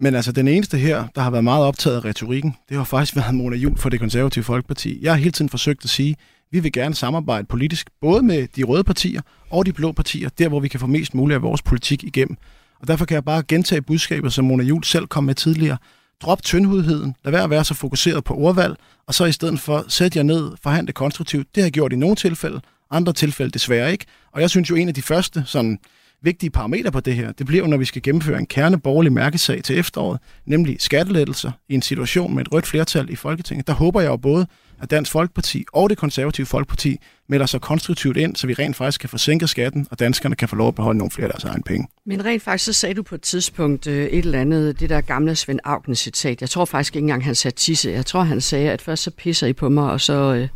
Men altså, den eneste her, der har været meget optaget af retorikken, det har faktisk været Mona Jul for det konservative Folkeparti. Jeg har hele tiden forsøgt at sige, vi vil gerne samarbejde politisk, både med de røde partier og de blå partier, der hvor vi kan få mest muligt af vores politik igennem. Og derfor kan jeg bare gentage budskabet, som Mona Jul selv kom med tidligere. Drop tyndhudheden, lad være at være så fokuseret på ordvalg, og så i stedet for sæt jer ned, forhandle konstruktivt. Det har jeg gjort i nogle tilfælde, andre tilfælde desværre ikke. Og jeg synes jo, en af de første sådan, vigtige parametre på det her, det bliver jo, når vi skal gennemføre en kerneborgerlig mærkesag til efteråret, nemlig skattelettelser i en situation med et rødt flertal i Folketinget. Der håber jeg jo både, at Dansk Folkeparti og det konservative Folkeparti melder sig konstruktivt ind, så vi rent faktisk kan få sænket skatten, og danskerne kan få lov at beholde nogle flere af deres egen penge. Men rent faktisk, så sagde du på et tidspunkt øh, et eller andet, det der gamle Svend Augen citat. Jeg tror faktisk ikke engang, han sagde tisse. Jeg tror, han sagde, at først så pisser I på mig, og så, øh,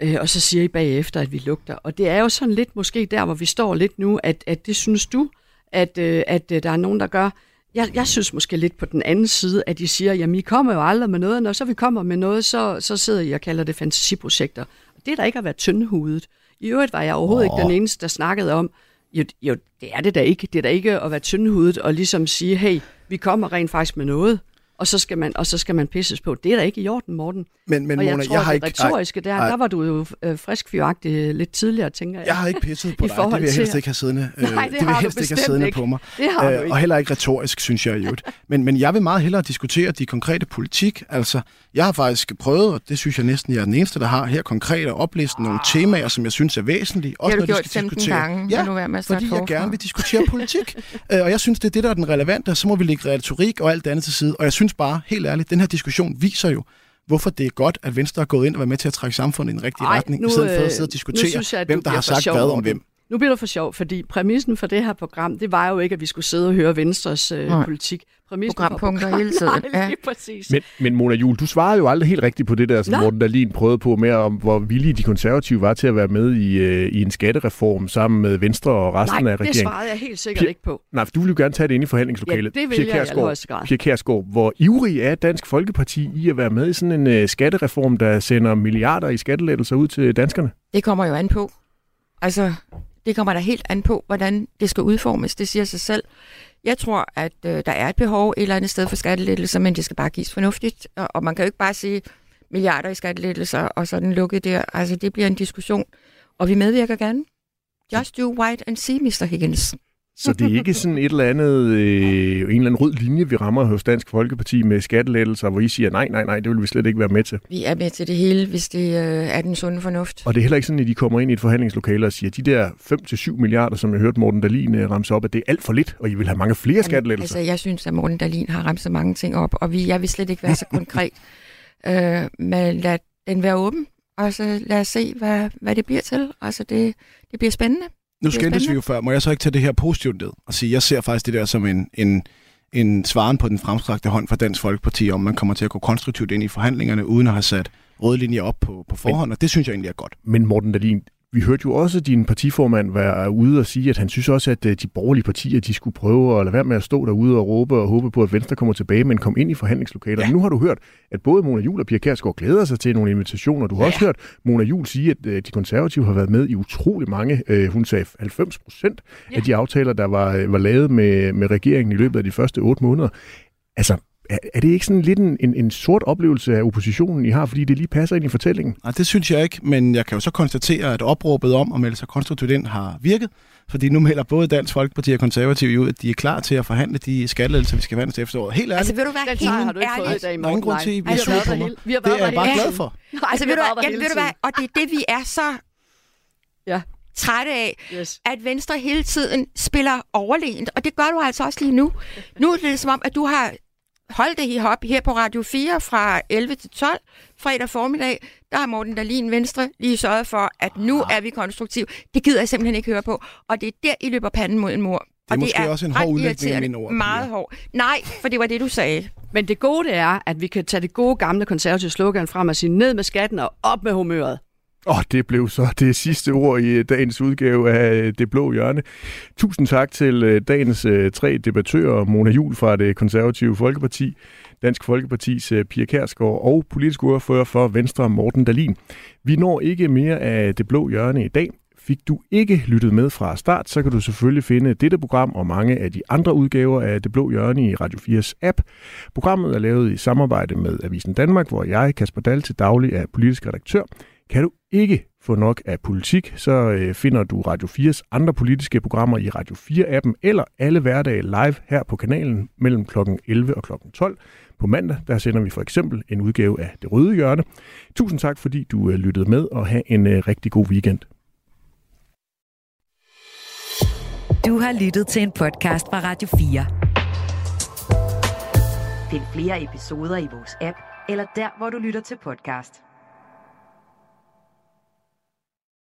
øh, og så siger I bagefter, at vi lugter. Og det er jo sådan lidt måske der, hvor vi står lidt nu, at, at det synes du, at, øh, at øh, der er nogen, der gør. Jeg, jeg synes måske lidt på den anden side, at de siger, jamen I kommer jo aldrig med noget, når så vi kommer med noget, så, så sidder I og kalder det fantasiprojekter. Det er da ikke at være tyndhudet. I øvrigt var jeg overhovedet oh. ikke den eneste, der snakkede om, jo, jo, det er det da ikke. Det er da ikke at være tyndhudet og ligesom sige, hey, vi kommer rent faktisk med noget og så skal man, og så skal man pisses på. Det er da ikke i orden, Morten. Men, men og jeg Mona, tror, jeg har det ikke... retoriske der, der var du jo øh, frisk fyragtig lidt tidligere, tænker jeg. Jeg har ikke pisset på dig, det vil jeg helst ikke have siddende, Nej, det, det vil helst ikke have siddende ikke. på mig. Det har du Øh, ikke. Og heller ikke retorisk, synes jeg jo. Men, men jeg vil meget hellere diskutere de konkrete politik. Altså, jeg har faktisk prøvet, og det synes jeg næsten, jeg er den eneste, der har her konkret at opliste nogle temaer, som jeg synes er væsentlige. Det har du når gjort skal 15 diskutere. gange. Ja, nu være med at fordi jeg gerne vil diskutere politik. Øh, og jeg synes, det er det, der er den relevante, og så må vi lægge retorik og alt det andet til side. Og jeg synes bare, helt ærligt, den her diskussion viser jo, hvorfor det er godt, at Venstre er gået ind og været med til at trække samfundet i den rigtige Ej, retning, nu, i stedet for øh, at sidde og nu diskutere, synes jeg, hvem der har sagt sjov, hvad om hvem. Nu bliver du for sjov, fordi præmissen for det her program, det var jo ikke, at vi skulle sidde og høre Venstres øh, Nej. politik. Præmissen Programpunkter for hele tiden, Nej, ja. lige præcis. Men, men Mona Jul, du svarede jo aldrig helt rigtigt på det der, som Nå. Morten Dahlin prøvede på med, om hvor villige de konservative var til at være med i, øh, i en skattereform sammen med Venstre og resten Nej, af det regeringen. svarede jeg helt sikkert Pia- ikke på. Nej, for du vil jo gerne tage det ind i forhandlingslokalet. Ja, det vil Pia jeg i Kjærsgaard- allerhøjeste grad. Pia Kjærsgaard, hvor ivrig er Dansk Folkeparti i at være med i sådan en øh, skattereform, der sender milliarder i skattelettelser ud til danskerne? Det kommer jo an på. Altså, det kommer der helt an på, hvordan det skal udformes. Det siger sig selv. Jeg tror, at øh, der er et behov et eller andet sted for skattelettelser, men det skal bare gives fornuftigt. Og, og man kan jo ikke bare sige milliarder i skattelettelser, og sådan lukke der. Altså, det bliver en diskussion. Og vi medvirker gerne. Just do white and see, Mr. Higgins. Så det er ikke sådan et eller andet, øh, en eller anden rød linje, vi rammer hos Dansk Folkeparti med skattelettelser, hvor I siger, nej, nej, nej, det vil vi slet ikke være med til. Vi er med til det hele, hvis det øh, er den sunde fornuft. Og det er heller ikke sådan, at de kommer ind i et forhandlingslokale og siger, de der 5-7 milliarder, som jeg hørte Morten Dahlin øh, ramse op, at det er alt for lidt, og I vil have mange flere skattelettelser. Altså, jeg synes, at Morten Dahlin har ramt så mange ting op, og vi, jeg vil slet ikke være så konkret. øh, men lad den være åben, og så lad os se, hvad, hvad det bliver til. Altså, det, det bliver spændende. Nu skændtes vi jo før. Må jeg så ikke tage det her positivt ned og sige, jeg ser faktisk det der som en, en, en svaren på den fremstrakte hånd fra Dansk Folkeparti, om man kommer til at gå konstruktivt ind i forhandlingerne, uden at have sat røde linjer op på, på forhånd, og det synes jeg egentlig er godt. Men Morten Dahlin, vi hørte jo også din partiformand være ude og sige, at han synes også, at øh, de borgerlige partier, de skulle prøve at lade være med at stå derude og råbe og håbe på, at Venstre kommer tilbage, men kom ind i forhandlingslokaler. Ja. Nu har du hørt, at både Mona Jul og Pia Kjærsgaard glæder sig til nogle invitationer. Du har ja. også hørt Mona Jul sige, at øh, de konservative har været med i utrolig mange, øh, hun sagde 90 procent ja. af de aftaler, der var, var lavet med, med regeringen i løbet af de første otte måneder. Altså, er, det ikke sådan lidt en, en, en sort oplevelse af oppositionen, I har, fordi det lige passer ind i fortællingen? Nej, det synes jeg ikke, men jeg kan jo så konstatere, at opråbet om at melde sig konstruktivt ind har virket, fordi nu melder både Dansk Folkeparti og Konservative ud, at de er klar til at forhandle de skattelettelser, vi skal vande til efteråret. Helt ærligt, Altså, vil du være helt har du ikke fået i ærlig? dag, der er ingen grund til, at bliver vi har på mig. Vi Det er jeg bare glad for. Nej, Altså, vi ved du, jamen, ved du tiden. og det er det, vi er så Ja. trætte af, Yes. at Venstre hele tiden spiller overlegent, og det gør du altså også lige nu. Nu er det som om, at du har holdt det her op her på Radio 4 fra 11 til 12 fredag formiddag. Der har Morten Dahlin Venstre lige sørget for, at nu er vi konstruktiv. Det gider jeg simpelthen ikke høre på. Og det er der, I løber panden mod en mur. Det er og måske også en hård udlægning af mine ord, Meget hård. Nej, for det var det, du sagde. Men det gode det er, at vi kan tage det gode gamle konservative slogan frem og sige ned med skatten og op med humøret. Og oh, det blev så det sidste ord i øh, dagens udgave af øh, Det Blå Hjørne. Tusind tak til øh, dagens tre debattører, Mona Jul fra det konservative Folkeparti, Dansk Folkepartis Pia Kærsgaard og politisk ordfører for Venstre Morten Dalin. Vi når ikke mere af Det Blå Hjørne i dag. Fik du ikke lyttet med fra start, så kan du selvfølgelig finde dette program og mange af de andre udgaver af Det Blå Hjørne i Radio 4's app. Programmet er lavet i samarbejde med Avisen Danmark, hvor jeg, Kasper Dahl, til daglig er politisk redaktør. Kan du ikke få nok af politik, så øh, finder du Radio 4's andre politiske programmer i Radio 4-appen eller alle hverdage live her på kanalen mellem kl. 11 og kl. 12. På mandag der sender vi for eksempel en udgave af Det Røde Hjørne. Tusind tak, fordi du øh, lyttede med, og have en øh, rigtig god weekend. Du har lyttet til en podcast fra Radio 4. Find flere episoder i vores app, eller der, hvor du lytter til podcast.